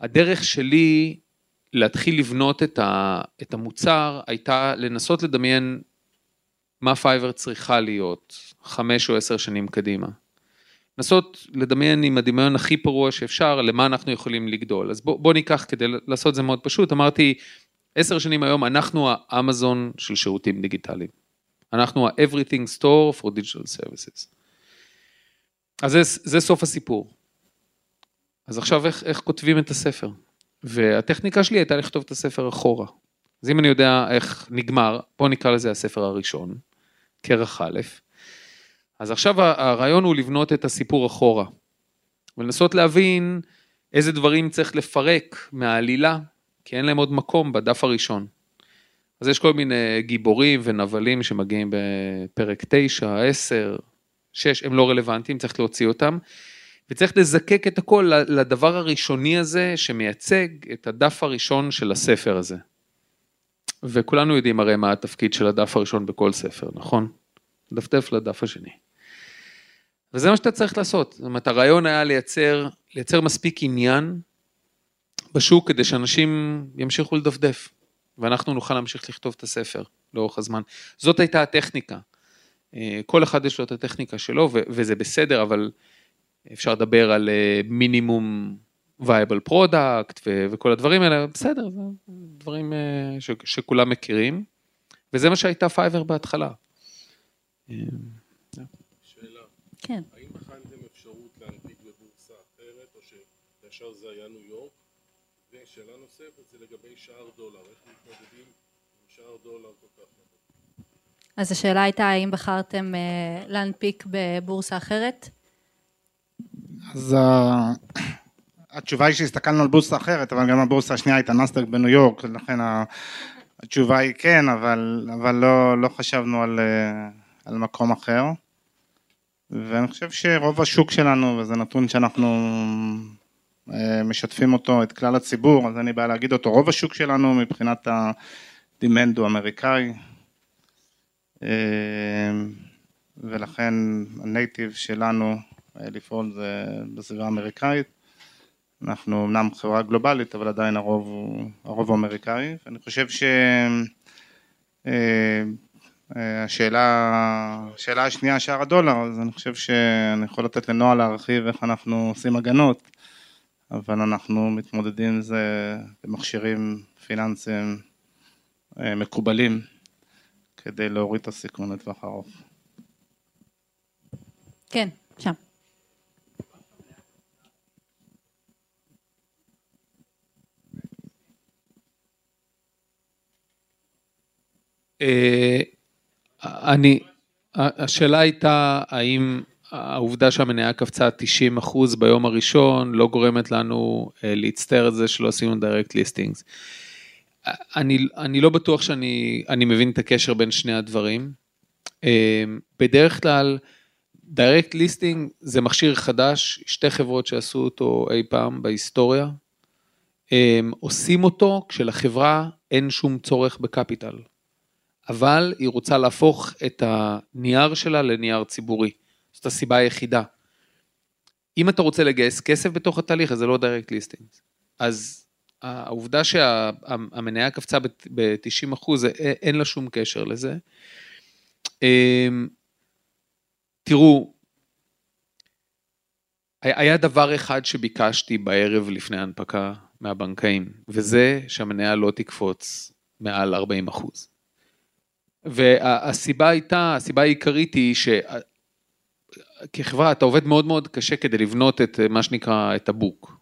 שהדרך שלי להתחיל לבנות את, ה, את המוצר הייתה לנסות לדמיין מה פייבר צריכה להיות חמש או עשר שנים קדימה. לנסות לדמיין עם הדמיון הכי פרוע שאפשר למה אנחנו יכולים לגדול. אז בוא, בוא ניקח כדי לעשות את זה מאוד פשוט, אמרתי עשר שנים היום אנחנו האמזון של שירותים דיגיטליים. אנחנו ה-Everything Store for Digital Services. אז זה, זה סוף הסיפור. אז עכשיו איך, איך כותבים את הספר? והטכניקה שלי הייתה לכתוב את הספר אחורה. אז אם אני יודע איך נגמר, בוא נקרא לזה הספר הראשון, כרך א', אז עכשיו הרעיון הוא לבנות את הסיפור אחורה, ולנסות להבין איזה דברים צריך לפרק מהעלילה, כי אין להם עוד מקום בדף הראשון. אז יש כל מיני גיבורים ונבלים שמגיעים בפרק 9, 10, 6, הם לא רלוונטיים, צריך להוציא אותם. וצריך לזקק את הכל לדבר הראשוני הזה שמייצג את הדף הראשון של הספר הזה. וכולנו יודעים הרי מה התפקיד של הדף הראשון בכל ספר, נכון? דפדף לדף השני. וזה מה שאתה צריך לעשות, זאת אומרת הרעיון היה לייצר, לייצר מספיק עניין בשוק כדי שאנשים ימשיכו לדפדף, ואנחנו נוכל להמשיך לכתוב את הספר לאורך הזמן. זאת הייתה הטכניקה. כל אחד יש לו את הטכניקה שלו וזה בסדר, אבל אפשר לדבר על minimum viable product וכל הדברים האלה, בסדר, זה דברים ש, שכולם מכירים, וזה מה שהייתה פייבר בהתחלה. שאלה, כן. האם בחנתם אפשרות להנפיק בבורסה אחרת, או שישר זה היה ניו יורק? ושאלה נוספת זה לגבי שער דולר, איך מתמודדים עם שער דולר כל כך נמוך? אז השאלה הייתה האם בחרתם אה, להנפיק בבורסה אחרת? אז ה- התשובה היא שהסתכלנו על בורסה אחרת, אבל גם הבורסה השנייה הייתה נסדק בניו יורק, לכן ה- התשובה היא כן, אבל, אבל לא, לא חשבנו על, אה, על מקום אחר. ואני חושב שרוב השוק שלנו, וזה נתון שאנחנו אה, משתפים אותו, את כלל הציבור, אז לי בעיה להגיד אותו, רוב השוק שלנו מבחינת הדימנד הוא אמריקאי, אה, ולכן הנייטיב שלנו אה, לפעול זה בסביבה האמריקאית, אנחנו אמנם חברה גלובלית, אבל עדיין הרוב הוא, הרוב הוא אמריקאי. אני חושב שהשאלה השאלה השנייה, שער הדולר, אז אני חושב שאני יכול לתת לנועה להרחיב איך אנחנו עושים הגנות, אבל אנחנו מתמודדים עם זה במכשירים פיננסיים אה, מקובלים, כדי להוריד את הסיכון לטווח ארוך. כן, שם. אה, אני, השאלה הייתה האם העובדה שהמניה קפצה 90% ביום הראשון לא גורמת לנו אה, להצטער על זה שלא עשינו direct listings. אני, אני לא בטוח שאני אני מבין את הקשר בין שני הדברים. אה, בדרך כלל direct listing זה מכשיר חדש, שתי חברות שעשו אותו אי פעם בהיסטוריה. הם עושים אותו כשלחברה אין שום צורך בקפיטל. אבל היא רוצה להפוך את הנייר שלה לנייר ציבורי. זאת הסיבה היחידה. אם אתה רוצה לגייס כסף בתוך התהליך, אז זה לא direct listings. אז העובדה שהמניה קפצה ב-90 אחוז, אין לה שום קשר לזה. אמ, תראו, היה דבר אחד שביקשתי בערב לפני ההנפקה מהבנקאים, וזה שהמניה לא תקפוץ מעל 40 אחוז. והסיבה הייתה, הסיבה העיקרית היא שכחברה אתה עובד מאוד מאוד קשה כדי לבנות את מה שנקרא את הבוק.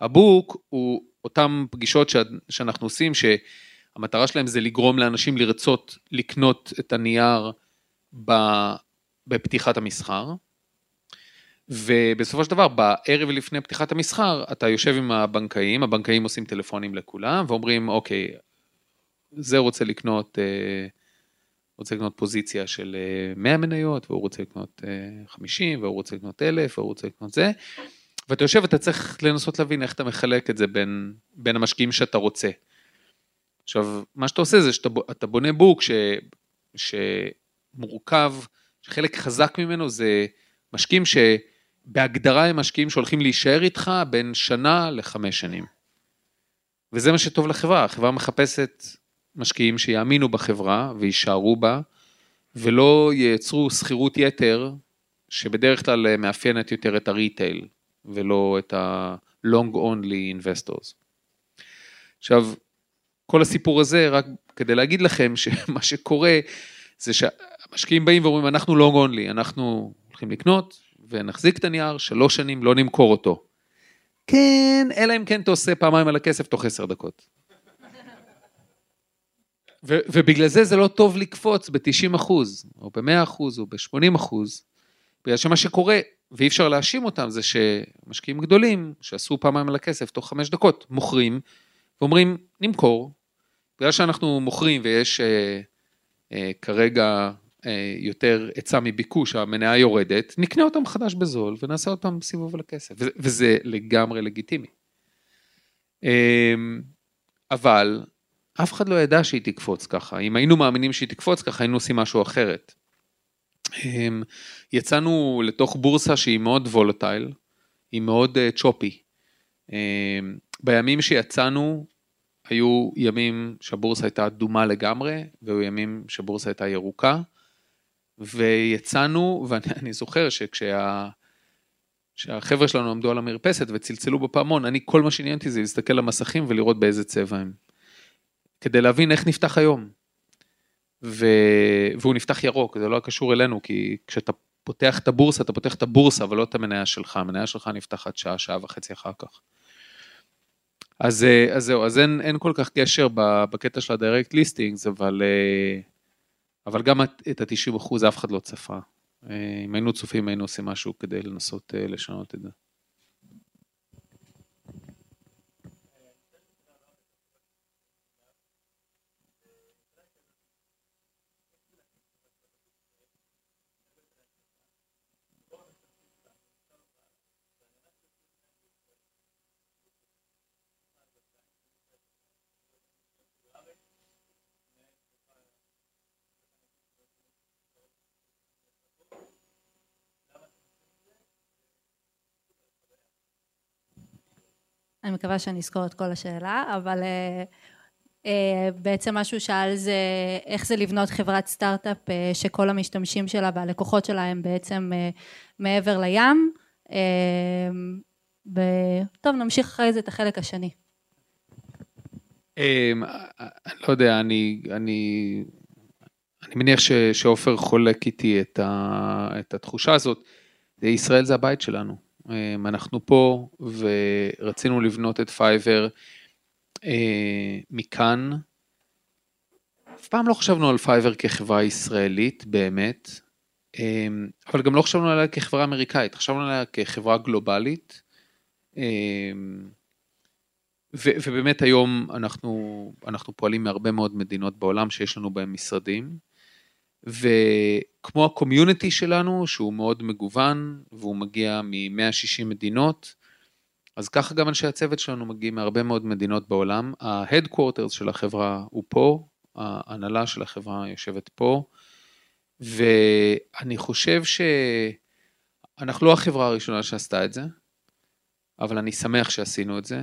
הבוק הוא אותם פגישות שאנחנו עושים שהמטרה שלהם זה לגרום לאנשים לרצות לקנות את הנייר בפתיחת המסחר. ובסופו של דבר בערב לפני פתיחת המסחר אתה יושב עם הבנקאים, הבנקאים עושים טלפונים לכולם ואומרים אוקיי, זה רוצה לקנות אה, רוצה לקנות פוזיציה של 100 אה, מניות, והוא רוצה לקנות 50, אה, והוא רוצה לקנות 1,000, והוא רוצה לקנות זה. ואתה יושב ואתה צריך לנסות להבין איך אתה מחלק את זה בין, בין המשקיעים שאתה רוצה. עכשיו, מה שאתה עושה זה שאתה בונה בוק ש, שמורכב, שחלק חזק ממנו זה משקיעים שבהגדרה הם משקיעים שהולכים להישאר איתך בין שנה לחמש שנים. וזה מה שטוב לחברה, החברה מחפשת משקיעים שיאמינו בחברה ויישארו בה, ולא ייצרו שכירות יתר, שבדרך כלל מאפיינת יותר את הריטייל, ולא את ה-long only investors. עכשיו, כל הסיפור הזה, רק כדי להגיד לכם שמה שקורה, זה שהמשקיעים באים ואומרים, אנחנו long only, אנחנו הולכים לקנות ונחזיק את הנייר, שלוש שנים לא נמכור אותו. כן, אלא אם כן אתה עושה פעמיים על הכסף תוך עשר דקות. ו- ובגלל זה זה לא טוב לקפוץ ב-90 אחוז, או ב-100 אחוז, או ב-80 אחוז, בגלל שמה שקורה, ואי אפשר להאשים אותם, זה שמשקיעים גדולים, שעשו פעמיים על הכסף, תוך חמש דקות, מוכרים, ואומרים, נמכור, בגלל שאנחנו מוכרים ויש אה, אה, כרגע אה, יותר היצע מביקוש, המניה יורדת, נקנה אותם חדש בזול, ונעשה עוד פעם סיבוב על הכסף, ו- וזה לגמרי לגיטימי. אה, אבל אף אחד לא ידע שהיא תקפוץ ככה, אם היינו מאמינים שהיא תקפוץ ככה היינו עושים משהו אחרת. אמ, יצאנו לתוך בורסה שהיא מאוד וולטייל, היא מאוד צ'ופי. אה, אמ, בימים שיצאנו היו ימים שהבורסה הייתה אדומה לגמרי, והיו ימים שהבורסה הייתה ירוקה, ויצאנו, *laughs* ואני זוכר שכשה... שהחבר'ה שלנו עמדו על המרפסת וצלצלו בפעמון, אני כל מה שעניין אותי זה להסתכל למסכים ולראות באיזה צבע הם. כדי להבין איך נפתח היום. ו... והוא נפתח ירוק, זה לא קשור אלינו, כי כשאתה פותח את הבורסה, אתה פותח את הבורסה, אבל לא את המניה שלך, המניה שלך נפתחת שעה, שעה וחצי אחר כך. אז, אה, אז זהו, אז אין, אין כל כך קשר בקטע של ה-direct listings, אבל, אה, אבל גם את ה-90% אף אחד לא צפה. אה, אם היינו צופים, היינו עושים משהו כדי לנסות לשנות את זה. אני מקווה שאני אזכור את כל השאלה, אבל אה, אה, בעצם מה שהוא שאל זה איך זה לבנות חברת סטארט-אפ אה, שכל המשתמשים שלה והלקוחות שלה הם בעצם אה, מעבר לים. אה, ו- טוב, נמשיך אחרי זה את החלק השני. אמ, אני לא יודע, אני, אני, אני מניח שעופר חולק איתי את, ה, את התחושה הזאת. ישראל זה הבית שלנו. אמ, אנחנו פה ורצינו לבנות את פייבר אה, מכאן. אף פעם לא חשבנו על פייבר כחברה ישראלית באמת, אמ, אבל גם לא חשבנו עליה כחברה אמריקאית, חשבנו עליה כחברה גלובלית. אמ, ו- ובאמת היום אנחנו, אנחנו פועלים מהרבה מאוד מדינות בעולם שיש לנו בהם משרדים, וכמו הקומיוניטי שלנו שהוא מאוד מגוון והוא מגיע מ-160 מדינות, אז ככה גם אנשי הצוות שלנו מגיעים מהרבה מאוד מדינות בעולם. ה-headquarters של החברה הוא פה, ההנהלה של החברה יושבת פה, ואני חושב שאנחנו לא החברה הראשונה שעשתה את זה, אבל אני שמח שעשינו את זה.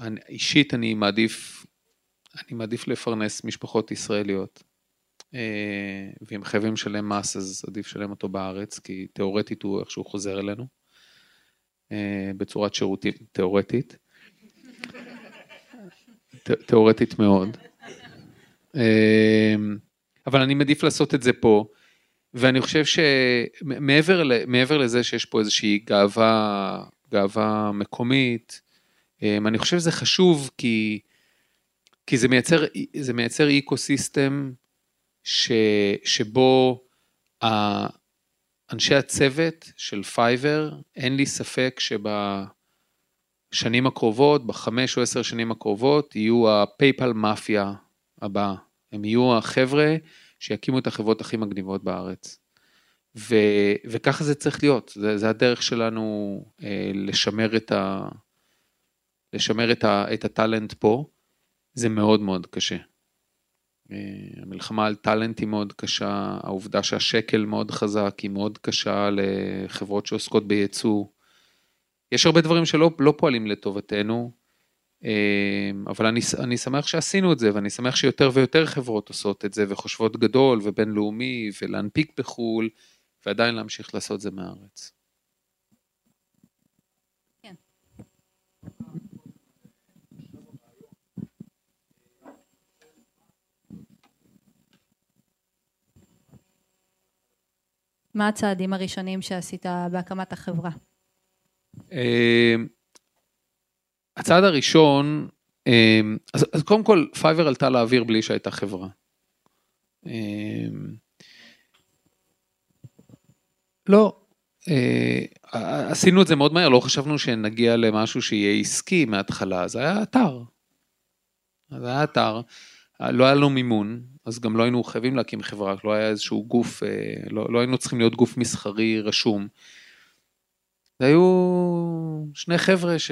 אני, אישית אני מעדיף, אני מעדיף לפרנס משפחות ישראליות. אה, ואם חייבים לשלם מס אז עדיף לשלם אותו בארץ, כי תאורטית הוא איכשהו חוזר אלינו. אה, בצורת שירותים תאורטית. ת- *laughs* תאורטית מאוד. אה, אבל אני מעדיף לעשות את זה פה, ואני חושב שמעבר לזה שיש פה איזושהי גאווה, גאווה מקומית, אני חושב שזה חשוב כי, כי זה מייצר, זה מייצר ecosystem ש, שבו אנשי הצוות של פייבר, אין לי ספק שבשנים הקרובות, בחמש או עשר שנים הקרובות, יהיו הפייפל מאפיה הבאה. הם יהיו החבר'ה שיקימו את החברות הכי מגניבות בארץ. ו, וככה זה צריך להיות, זה, זה הדרך שלנו אה, לשמר, את, ה, לשמר את, ה, את הטאלנט פה, זה מאוד מאוד קשה. אה, המלחמה על טאלנט היא מאוד קשה, העובדה שהשקל מאוד חזק היא מאוד קשה לחברות שעוסקות בייצוא. יש הרבה דברים שלא לא פועלים לטובתנו, אה, אבל אני, אני שמח שעשינו את זה, ואני שמח שיותר ויותר חברות עושות את זה, וחושבות גדול ובינלאומי, ולהנפיק בחו"ל, ועדיין להמשיך לעשות זה מהארץ. מה הצעדים הראשונים שעשית בהקמת החברה? אה, הצעד הראשון, אה, אז, אז קודם כל פייבר עלתה לאוויר בלי שהייתה חברה. אה, לא, עשינו את זה מאוד מהר, לא חשבנו שנגיע למשהו שיהיה עסקי מההתחלה, זה היה אתר. זה היה אתר, לא היה לנו מימון, אז גם לא היינו חייבים להקים חברה, לא היה איזשהו גוף, אה, לא, לא היינו צריכים להיות גוף מסחרי רשום. זה היו שני חבר'ה ש...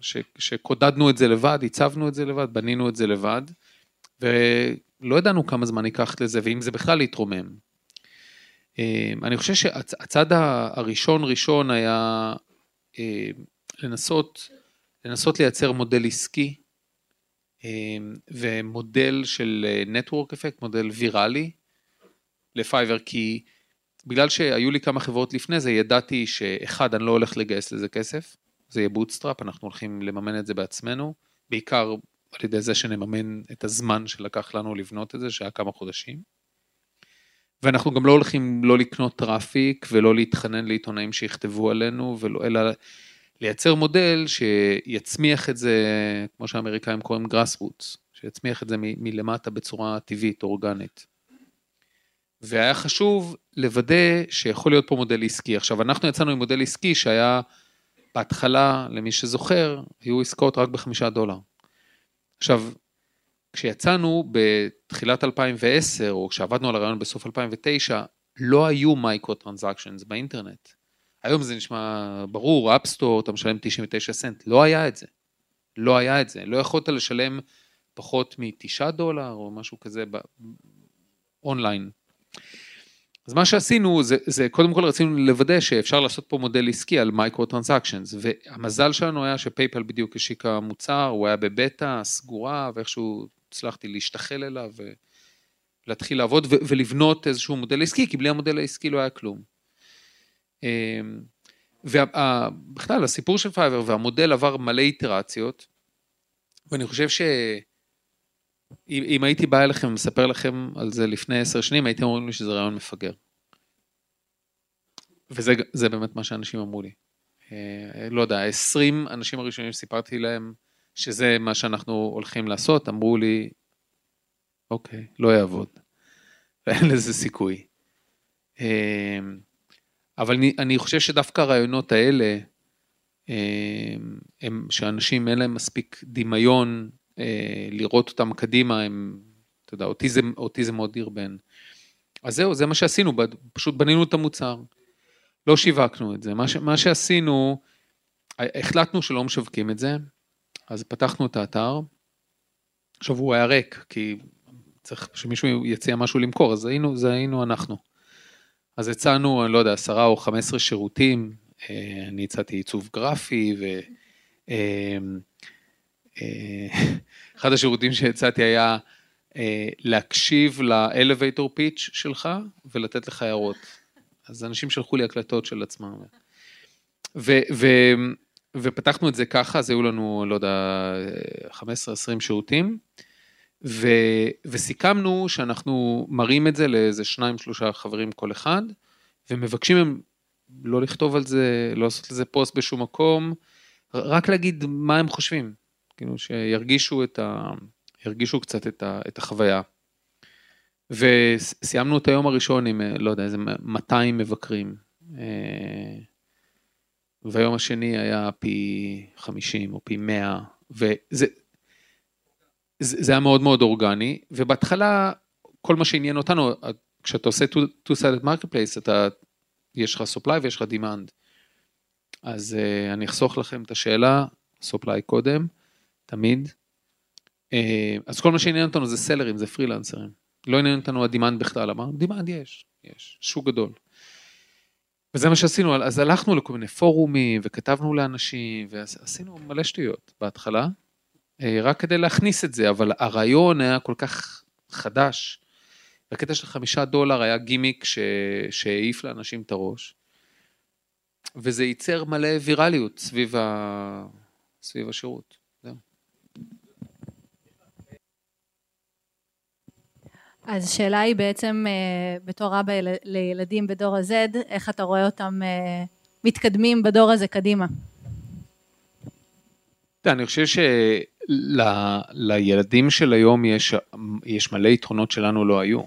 ש... שקודדנו את זה לבד, הצבנו את זה לבד, בנינו את זה לבד, ולא ידענו כמה זמן ייקח לזה, ואם זה בכלל יתרומם. אה, אני חושב שהצעד הראשון ראשון היה אה, לנסות, לנסות לייצר מודל עסקי, ומודל של network effect, מודל ויראלי לפייבר, כי בגלל שהיו לי כמה חברות לפני זה, ידעתי שאחד, אני לא הולך לגייס לזה כסף, זה יהיה bootstrap, אנחנו הולכים לממן את זה בעצמנו, בעיקר על ידי זה שנממן את הזמן שלקח לנו לבנות את זה, שהיה כמה חודשים. ואנחנו גם לא הולכים לא לקנות traffic ולא להתחנן לעיתונאים שיכתבו עלינו, ולא, אלא לייצר מודל שיצמיח את זה, כמו שהאמריקאים קוראים grassroots, שיצמיח את זה מ- מלמטה בצורה טבעית, אורגנית. והיה חשוב לוודא שיכול להיות פה מודל עסקי. עכשיו, אנחנו יצאנו עם מודל עסקי שהיה בהתחלה, למי שזוכר, היו עסקאות רק בחמישה דולר. עכשיו, כשיצאנו בתחילת 2010, או כשעבדנו על הרעיון בסוף 2009, לא היו micro transactions באינטרנט. היום זה נשמע ברור, App Store, אתה משלם 99 סנט, לא היה את זה. לא היה את זה, לא יכולת לשלם פחות מ-9 דולר או משהו כזה אונליין. אז מה שעשינו זה, זה קודם כל רצינו לוודא שאפשר לעשות פה מודל עסקי על micro transactions והמזל שלנו היה שפייפל בדיוק השיקה מוצר, הוא היה בבטא סגורה ואיכשהו הצלחתי להשתחל אליו ולהתחיל לעבוד ולבנות איזשהו מודל עסקי כי בלי המודל העסקי לא היה כלום. אמ, ובכלל הסיפור של פייבר והמודל עבר מלא איטרציות ואני חושב ש... אם, אם הייתי בא אליכם ומספר לכם על זה לפני עשר שנים, הייתם אומרים לי שזה רעיון מפגר. וזה באמת מה שאנשים אמרו לי. אה, לא יודע, 20 אנשים הראשונים שסיפרתי להם שזה מה שאנחנו הולכים לעשות, אמרו לי, אוקיי, לא יעבוד. *laughs* ואין לזה סיכוי. אבל אני, אני חושב שדווקא הרעיונות האלה, אה, הם שאנשים אין להם מספיק דמיון אה, לראות אותם קדימה, הם, אתה יודע, אותי זה, אותי זה מאוד דרבן. אז זהו, זה מה שעשינו, פשוט בנינו את המוצר. לא שיווקנו את זה. מה, ש, מה שעשינו, החלטנו שלא משווקים את זה, אז פתחנו את האתר. עכשיו הוא היה ריק, כי צריך שמישהו יציע משהו למכור, אז היינו, זה היינו אנחנו. אז הצענו, אני לא יודע, עשרה או חמש עשרה שירותים, אה, אני הצעתי עיצוב גרפי ו... אה, אחד השירותים שהצעתי היה אה, להקשיב לאלווייטור פיץ' שלך ולתת לך הערות. אז אנשים שלחו לי הקלטות של עצמם. ופתחנו את זה ככה, אז היו לנו, לא יודע, 15-20 שירותים, ו, וסיכמנו שאנחנו מראים את זה לאיזה שניים שלושה חברים כל אחד, ומבקשים הם לא לכתוב על זה, לא לעשות לזה פוסט בשום מקום, רק להגיד מה הם חושבים. כאילו שירגישו את ה... ירגישו קצת את, ה... את החוויה. וסיימנו את היום הראשון עם, לא יודע, איזה 200 מבקרים. אה, והיום השני היה פי 50 או פי 100, וזה זה, היה מאוד מאוד אורגני, ובהתחלה כל מה שעניין אותנו, כשאתה עושה two-sided marketplace, אתה, יש לך supply ויש לך demand. אז uh, אני אחסוך לכם את השאלה, supply קודם. תמיד. אה, אז כל מה שעניין אותנו זה סלרים, זה פרילנסרים. לא עניין אותנו הדימנד בכלל, אמרנו, דימנד יש, יש, שוק גדול. וזה מה שעשינו, אז הלכנו לכל מיני פורומים וכתבנו לאנשים ועשינו מלא שטויות בהתחלה, רק כדי להכניס את זה, אבל הרעיון היה כל כך חדש. הקטע של חמישה דולר היה גימיק שהעיף לאנשים את הראש. וזה ייצר מלא ויראליות סביב, ה... סביב השירות. אז השאלה היא בעצם, אה, בתור אבא לילדים בדור ה-Z, איך אתה רואה אותם אה, מתקדמים בדור הזה קדימה? אני חושב שלילדים של היום יש, יש מלא יתרונות שלנו לא היו.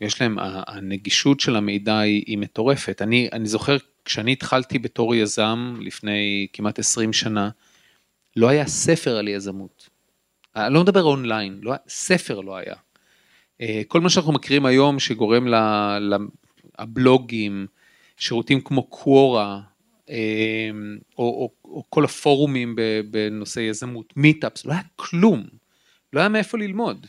יש להם, הנגישות של המידע היא, היא מטורפת. אני, אני זוכר כשאני התחלתי בתור יזם לפני כמעט 20 שנה, לא היה ספר על יזמות. אני לא מדבר אונליין, לא, ספר לא היה. אה, כל מה שאנחנו מכירים היום שגורם לבלוגים, שירותים כמו קוורה, אה, או, או, או כל הפורומים בנושא יזמות, מיטאפס, לא היה כלום, לא היה מאיפה ללמוד.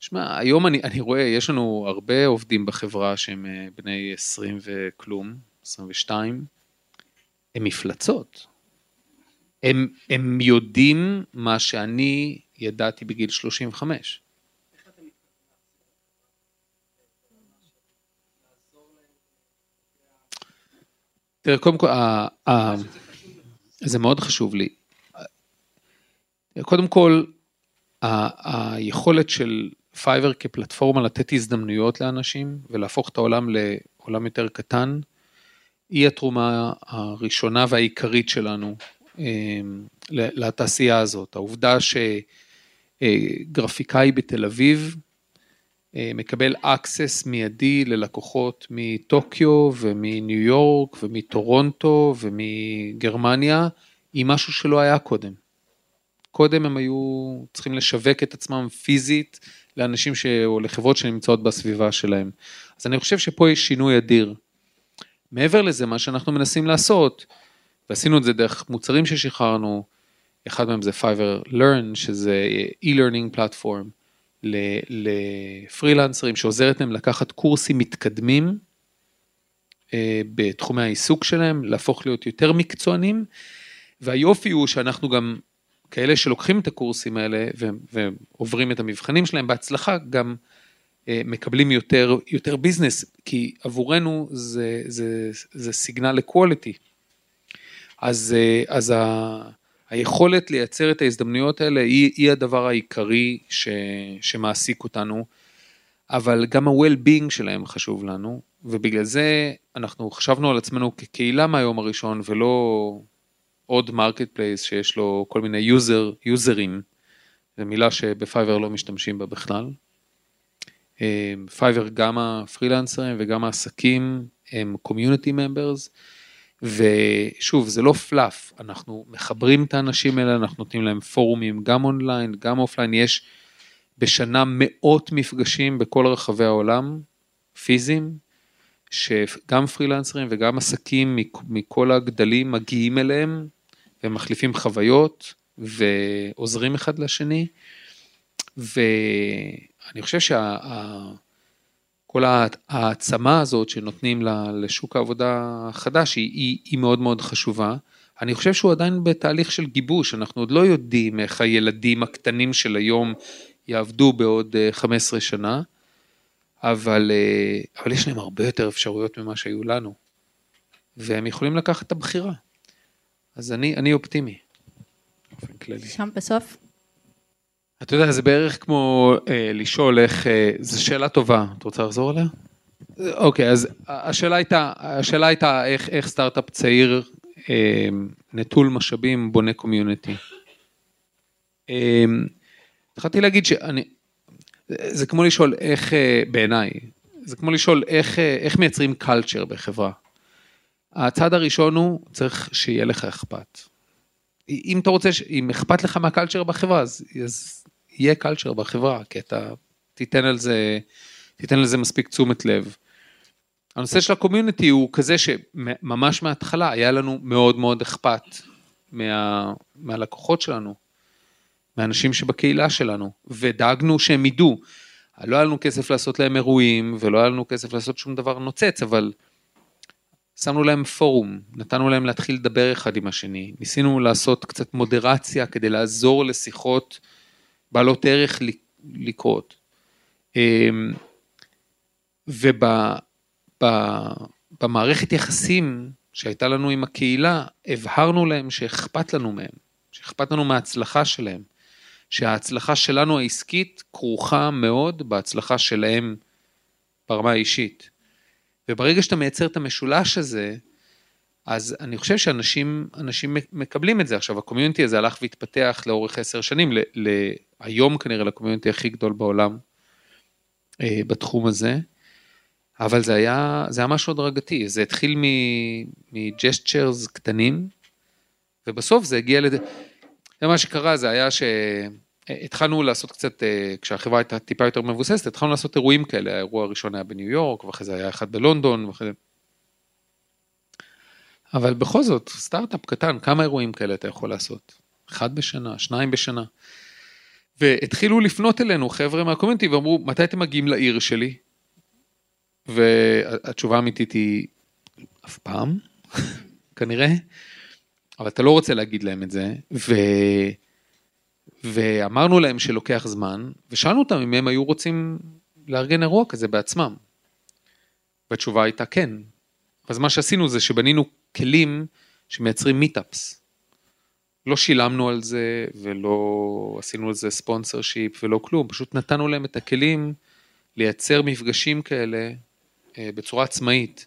שמע, היום אני, אני רואה, יש לנו הרבה עובדים בחברה שהם אה, בני 20 וכלום, 22, הם מפלצות. הם, הם יודעים מה שאני ידעתי בגיל 35. תראה, קודם כל, זה מאוד חשוב לי. קודם כל, היכולת של פייבר כפלטפורמה לתת הזדמנויות לאנשים ולהפוך את העולם לעולם יותר קטן, היא התרומה הראשונה והעיקרית שלנו אמ, לתעשייה הזאת. העובדה שגרפיקאי בתל אביב מקבל access מיידי ללקוחות מטוקיו ומניו יורק ומטורונטו ומגרמניה, עם משהו שלא היה קודם. קודם הם היו צריכים לשווק את עצמם פיזית לאנשים ש... או לחברות שנמצאות בסביבה שלהם. אז אני חושב שפה יש שינוי אדיר. מעבר לזה, מה שאנחנו מנסים לעשות, ועשינו את זה דרך מוצרים ששחררנו, אחד מהם זה Fiverr Learn, שזה e-learning platform, לפרילנסרים שעוזרת להם לקחת קורסים מתקדמים אה, בתחומי העיסוק שלהם, להפוך להיות יותר מקצוענים, והיופי הוא שאנחנו גם כאלה שלוקחים את הקורסים האלה ועוברים את המבחנים שלהם בהצלחה, גם אה, מקבלים יותר, יותר ביזנס, כי עבורנו זה, זה, זה סיגנל לקואליטי. אז, אה, אז ה, היכולת לייצר את ההזדמנויות האלה היא, היא הדבר העיקרי ש, שמעסיק אותנו, אבל גם ה-well-being שלהם חשוב לנו, ובגלל זה אנחנו חשבנו על עצמנו כקהילה מהיום הראשון, ולא עוד marketplace שיש לו כל מיני user, יוזרים, זו מילה שבפייבר לא משתמשים בה בכלל. פייבר גם הפרילנסרים וגם העסקים הם community members, ושוב זה לא fluff, אנחנו מחברים את האנשים האלה, אנחנו נותנים להם פורומים גם אונליין, גם אופליין, יש בשנה מאות מפגשים בכל רחבי העולם, פיזיים, שגם פרילנסרים וגם עסקים מכל הגדלים מגיעים אליהם ומחליפים חוויות ועוזרים אחד לשני. ואני חושב שכל העצמה הזאת שנותנים לשוק העבודה החדש היא, היא, היא מאוד מאוד חשובה. אני חושב שהוא עדיין בתהליך של גיבוש, אנחנו עוד לא יודעים איך הילדים הקטנים של היום יעבדו בעוד 15 שנה, אבל, אבל יש להם הרבה יותר אפשרויות ממה שהיו לנו, והם יכולים לקחת את הבחירה. אז אני, אני אופטימי. שם בסוף? אתה יודע, זה בערך כמו אה, לשאול איך, אה, זו שאלה טובה, את רוצה לחזור עליה? אוקיי, אז השאלה הייתה, השאלה הייתה איך, איך סטארט-אפ צעיר אה, נטול משאבים בונה קומיוניטי. אה, התחלתי להגיד שאני, זה כמו לשאול איך, אה, בעיניי, זה כמו לשאול איך, אה, איך מייצרים קלצ'ר בחברה. הצעד הראשון הוא, צריך שיהיה לך אכפת. אם אתה רוצה, אם אכפת לך מהקלצ'ר בחברה, אז, אז יהיה קלצ'ר בחברה, כי אתה תיתן על זה, תיתן לזה מספיק תשומת לב. הנושא של הקומיוניטי הוא כזה שממש מההתחלה היה לנו מאוד מאוד אכפת מה, מהלקוחות שלנו, מהאנשים שבקהילה שלנו, ודאגנו שהם ידעו. לא היה לנו כסף לעשות להם אירועים, ולא היה לנו כסף לעשות שום דבר נוצץ, אבל שמנו להם פורום, נתנו להם להתחיל לדבר אחד עם השני, ניסינו לעשות קצת מודרציה כדי לעזור לשיחות בעלות ערך לקרות. אמ, ובמערכת יחסים שהייתה לנו עם הקהילה, הבהרנו להם שאכפת לנו מהם, שאכפת לנו מההצלחה שלהם, שההצלחה שלנו העסקית כרוכה מאוד בהצלחה שלהם ברמה האישית. וברגע שאתה מייצר את המשולש הזה, אז אני חושב שאנשים אנשים מקבלים את זה. עכשיו, הקומיוניטי הזה הלך והתפתח לאורך עשר שנים, היום כנראה לקומיוניטי הכי גדול בעולם אה, בתחום הזה, אבל זה היה, זה היה משהו הדרגתי, זה התחיל מג'סטשרס קטנים, ובסוף זה הגיע לזה, זה מה שקרה, זה היה ש... התחלנו לעשות קצת, אה, כשהחברה הייתה טיפה יותר מבוססת, התחלנו לעשות אירועים כאלה, האירוע הראשון היה בניו יורק, ואחרי זה היה אחד בלונדון, ואחרי זה... אבל בכל זאת, סטארט-אפ קטן, כמה אירועים כאלה אתה יכול לעשות? אחד בשנה, שניים בשנה. והתחילו לפנות אלינו חבר'ה מהקומיונטי ואמרו, מתי אתם מגיעים לעיר שלי? והתשובה האמיתית היא, אף פעם, *laughs* כנראה, אבל אתה לא רוצה להגיד להם את זה, ו... ואמרנו להם שלוקח זמן, ושאלנו אותם אם הם היו רוצים לארגן אירוע כזה בעצמם. והתשובה הייתה כן. אז מה שעשינו זה שבנינו כלים שמייצרים מיטאפס. לא שילמנו על זה ולא עשינו על זה ספונסר שיפ ולא כלום, פשוט נתנו להם את הכלים לייצר מפגשים כאלה אה, בצורה עצמאית.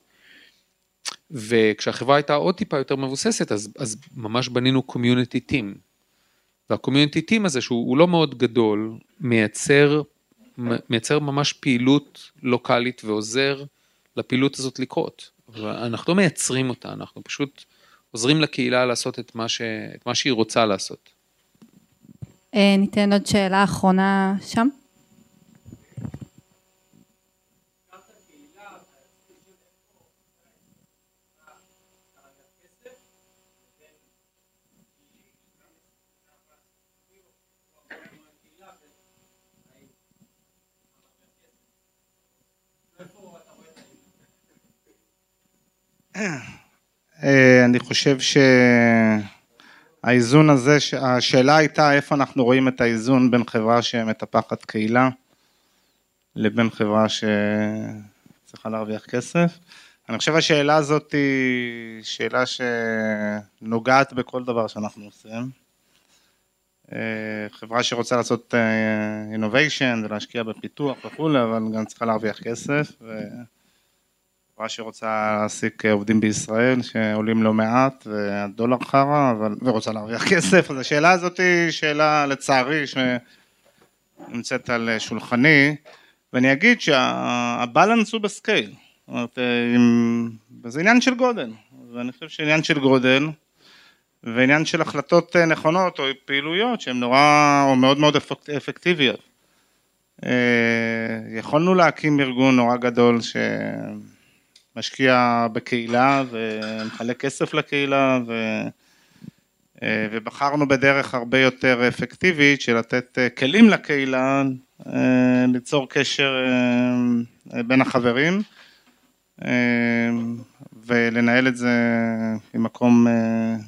וכשהחברה הייתה עוד טיפה יותר מבוססת, אז, אז ממש בנינו קומיוניטי טים. והקומיוניטי טים הזה שהוא לא מאוד גדול, מייצר, מייצר ממש פעילות לוקאלית ועוזר לפעילות הזאת לקרות. אנחנו לא מייצרים אותה, אנחנו פשוט עוזרים לקהילה לעשות את מה, ש, את מה שהיא רוצה לעשות. אה, ניתן עוד שאלה אחרונה שם. Yeah. אני חושב שהאיזון הזה, השאלה הייתה איפה אנחנו רואים את האיזון בין חברה שמטפחת קהילה לבין חברה שצריכה להרוויח כסף. אני חושב השאלה הזאת היא שאלה שנוגעת בכל דבר שאנחנו עושים. אה, חברה שרוצה לעשות אה, innovation ולהשקיע בפיתוח וכולי, אבל גם צריכה להרוויח כסף. וחברה שרוצה להעסיק עובדים בישראל שעולים לא מעט והדולר חרא, אבל... ורוצה להרוויח *laughs* כסף, אז השאלה הזאת היא שאלה לצערי שנמצאת על שולחני, ואני אגיד שהבלנס הוא בסקייל. זאת אומרת, אה, אם- זה עניין של גודל, ואני חושב שעניין של גודל ועניין של החלטות אה, נכונות או פעילויות שהן נורא או מאוד מאוד אפק- אפקטיביות. אה, יכולנו להקים ארגון נורא גדול שמשקיע בקהילה ומחלק כסף לקהילה ו... אה, ובחרנו בדרך הרבה יותר אפקטיבית של לתת אה, כלים לקהילה, אה, ליצור קשר בין החברים ולנהל את זה ממקום,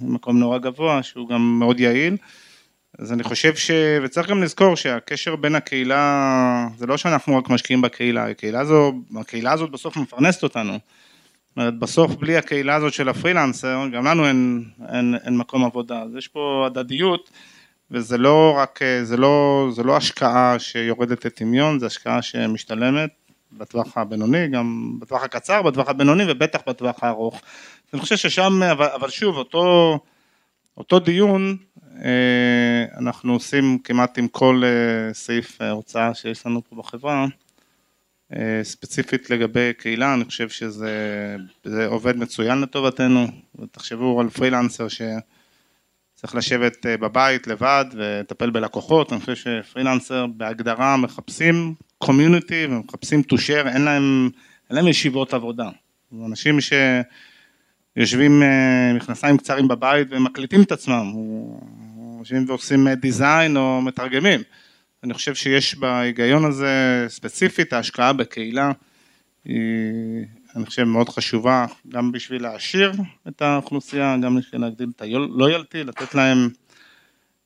ממקום נורא גבוה שהוא גם מאוד יעיל. אז אני חושב ש... וצריך גם לזכור שהקשר בין הקהילה, זה לא שאנחנו רק משקיעים בקהילה, הקהילה, הזו, הקהילה הזאת בסוף מפרנסת אותנו. זאת אומרת, בסוף בלי הקהילה הזאת של הפרילנסר, גם לנו אין, אין, אין מקום עבודה. אז יש פה הדדיות, וזה לא רק, זה לא, זה לא השקעה שיורדת לטמיון, זה השקעה שמשתלמת בטווח הבינוני, גם בטווח הקצר, בטווח הבינוני ובטח בטווח הארוך. אני חושב ששם, אבל, אבל שוב, אותו, אותו דיון אה, אנחנו עושים כמעט עם כל אה, סעיף אה, הוצאה שיש לנו פה בחברה. אה, ספציפית לגבי קהילה, אני חושב שזה זה עובד מצוין לטובתנו, ותחשבו על פרילנסר שצריך לשבת אה, בבית לבד ולטפל בלקוחות, אני חושב שפרילנסר בהגדרה מחפשים קומיוניטי ומחפשים to share, אין להם, אין להם ישיבות עבודה. אנשים שיושבים אה, מכנסיים קצרים בבית ומקליטים את עצמם, יושבים ועושים דיזיין או מתרגמים. אני חושב שיש בהיגיון הזה ספציפית, ההשקעה בקהילה היא, אני חושב, מאוד חשובה, גם בשביל להעשיר את האוכלוסייה, גם בשביל להגדיל את הלויאלטי, לתת להם,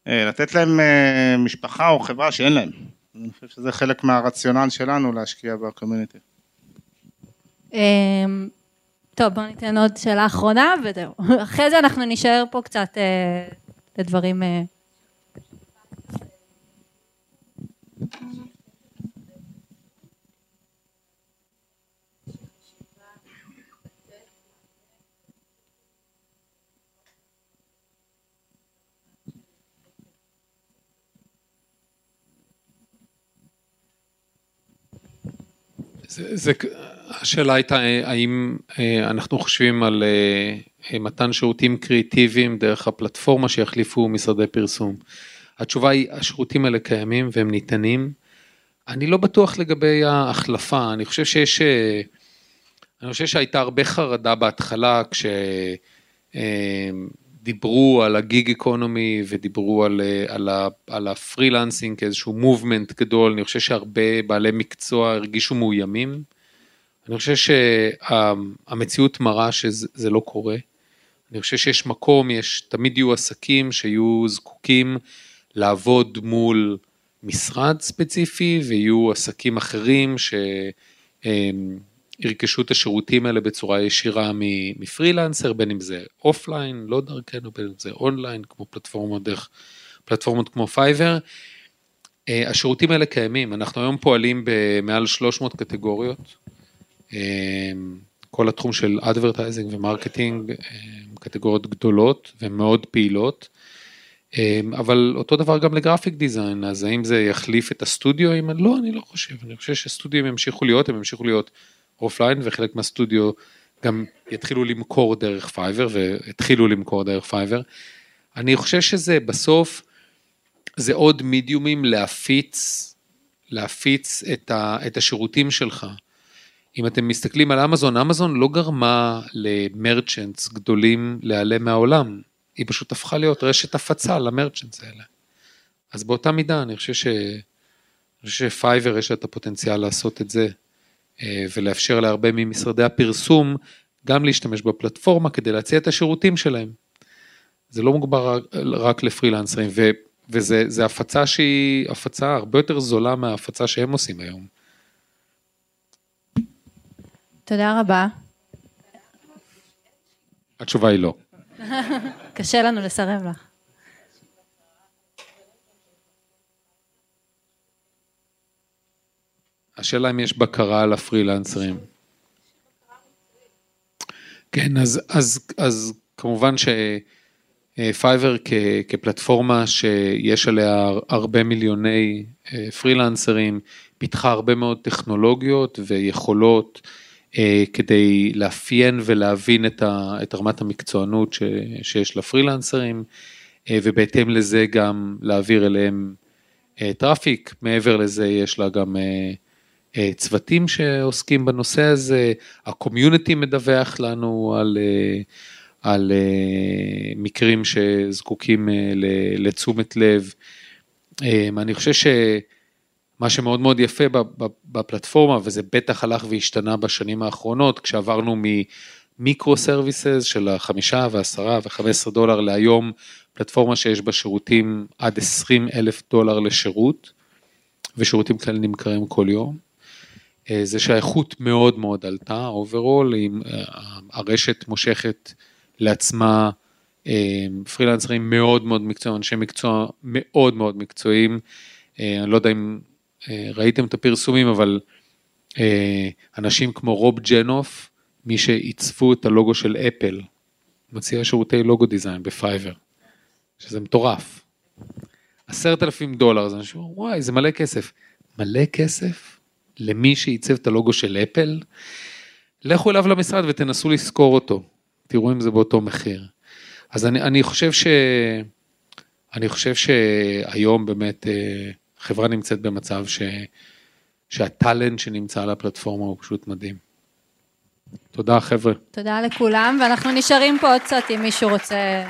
אה, לתת להם אה, משפחה או חברה שאין להם. אני חושב שזה חלק מהרציונל שלנו להשקיע בקומיוניטי. אמ, טוב, בואו ניתן עוד שאלה אחרונה וזהו. *laughs* אחרי זה אנחנו נישאר פה קצת אה, לדברים... אה, זה, זה, השאלה הייתה האם אה, אנחנו חושבים על אה, מתן שירותים קריאיטיביים דרך הפלטפורמה שיחליפו משרדי פרסום. התשובה היא השירותים האלה קיימים והם ניתנים. אני לא בטוח לגבי ההחלפה, אני חושב שיש, אה, אני חושב שהייתה הרבה חרדה בהתחלה כשדיברו על ה-gig economy ודיברו על, על, ה, על ה-freelancing כאיזשהו movement גדול, אני חושב שהרבה בעלי מקצוע הרגישו מאוימים. אני חושב שהמציאות מראה שזה לא קורה. אני חושב שיש מקום, יש, תמיד יהיו עסקים שיהיו זקוקים לעבוד מול משרד ספציפי ויהיו עסקים אחרים שירכשו את השירותים האלה בצורה ישירה מפרילנסר, בין אם זה offline, לא דרכנו, בין אם זה אונליין, כמו פלטפורמות דרך, פלטפורמות כמו פייבר. השירותים האלה קיימים, אנחנו היום פועלים במעל 300 קטגוריות. כל התחום של advertising ו marketing, קטגוריות גדולות ומאוד פעילות. אבל אותו דבר גם ל graphic design, אז האם זה יחליף את הסטודיו? לא, אני לא חושב, אני חושב שהסטודיו ימשיכו להיות, הם ימשיכו להיות offline, וחלק מהסטודיו גם יתחילו למכור דרך פייבר, והתחילו למכור דרך פייבר. אני חושב שזה בסוף, זה עוד מידיומים להפיץ, להפיץ את, ה, את השירותים שלך. אם אתם מסתכלים על אמזון, אמזון לא גרמה למרצ'נטס גדולים להיעלם מהעולם. היא פשוט הפכה להיות רשת הפצה למרצ'נטס האלה. אז באותה מידה אני חושב, ש... אני חושב שפייבר יש את הפוטנציאל לעשות את זה, ולאפשר להרבה ממשרדי הפרסום גם להשתמש בפלטפורמה כדי להציע את השירותים שלהם. זה לא מוגבר רק- לפרילנסרים, ו, וזה זה הפצה שהיא הפצה הרבה יותר זולה מההפצה שהם עושים היום. תודה רבה. התשובה היא לא. *laughs* קשה לנו לסרב לך. השאלה אם יש בקרה על הפרילנסרים. כן, אז, אז, אז כמובן שפייבר כפלטפורמה שיש עליה הרבה מיליוני אה, פרילנסרים, פיתחה הרבה מאוד טכנולוגיות ויכולות אה, כדי לאפיין ולהבין את, ה, את רמת המקצוענות ש, שיש לפרילנסרים, אה, ובהתאם לזה גם להעביר אליהם אה, traffic, מעבר לזה יש לה גם אה, אה, צוותים שעוסקים בנושא הזה, ה community מדווח לנו על, אה, על אה, מקרים שזקוקים אה, לתשומת לב. אה, אני חושב שמה שמאוד מאוד יפה בפלטפורמה, וזה בטח הלך והשתנה בשנים האחרונות, כשעברנו מ micro services של החמישה והעשרה וחמש עשרה דולר להיום פלטפורמה שיש בה שירותים עד 20 אלף דולר לשירות, ושירותים כאלה נמכרים כל יום. אה, זה שהאיכות מאוד מאוד עלתה, overall, הרשת מושכת לעצמה אה, פרילנסרים מאוד מאוד מקצועיים, אנשי מקצוע מאוד מאוד מקצועיים. אה, אני לא יודע אם אה, ראיתם את הפרסומים, אבל אה, אנשים כמו רוב ג'נוף, מי שעיצבו את הלוגו של אפל, מציע שירותי לוגו דיזיין בפייבר, שזה מטורף. עשרת אלפים דולר, אז אנשים אומרים, וואי, זה מלא כסף. מלא כסף למי שעיצב את הלוגו של אפל? לכו אליו למשרד ותנסו לשכור אותו, תראו אם זה באותו מחיר. אז אני, אני חושב ש... אני חושב שהיום באמת אה, חברה נמצאת במצב ש... שהטאלנט שנמצא על הפלטפורמה הוא פשוט מדהים. תודה חבר'ה. תודה לכולם, ואנחנו נשארים פה עוד קצת אם מישהו רוצה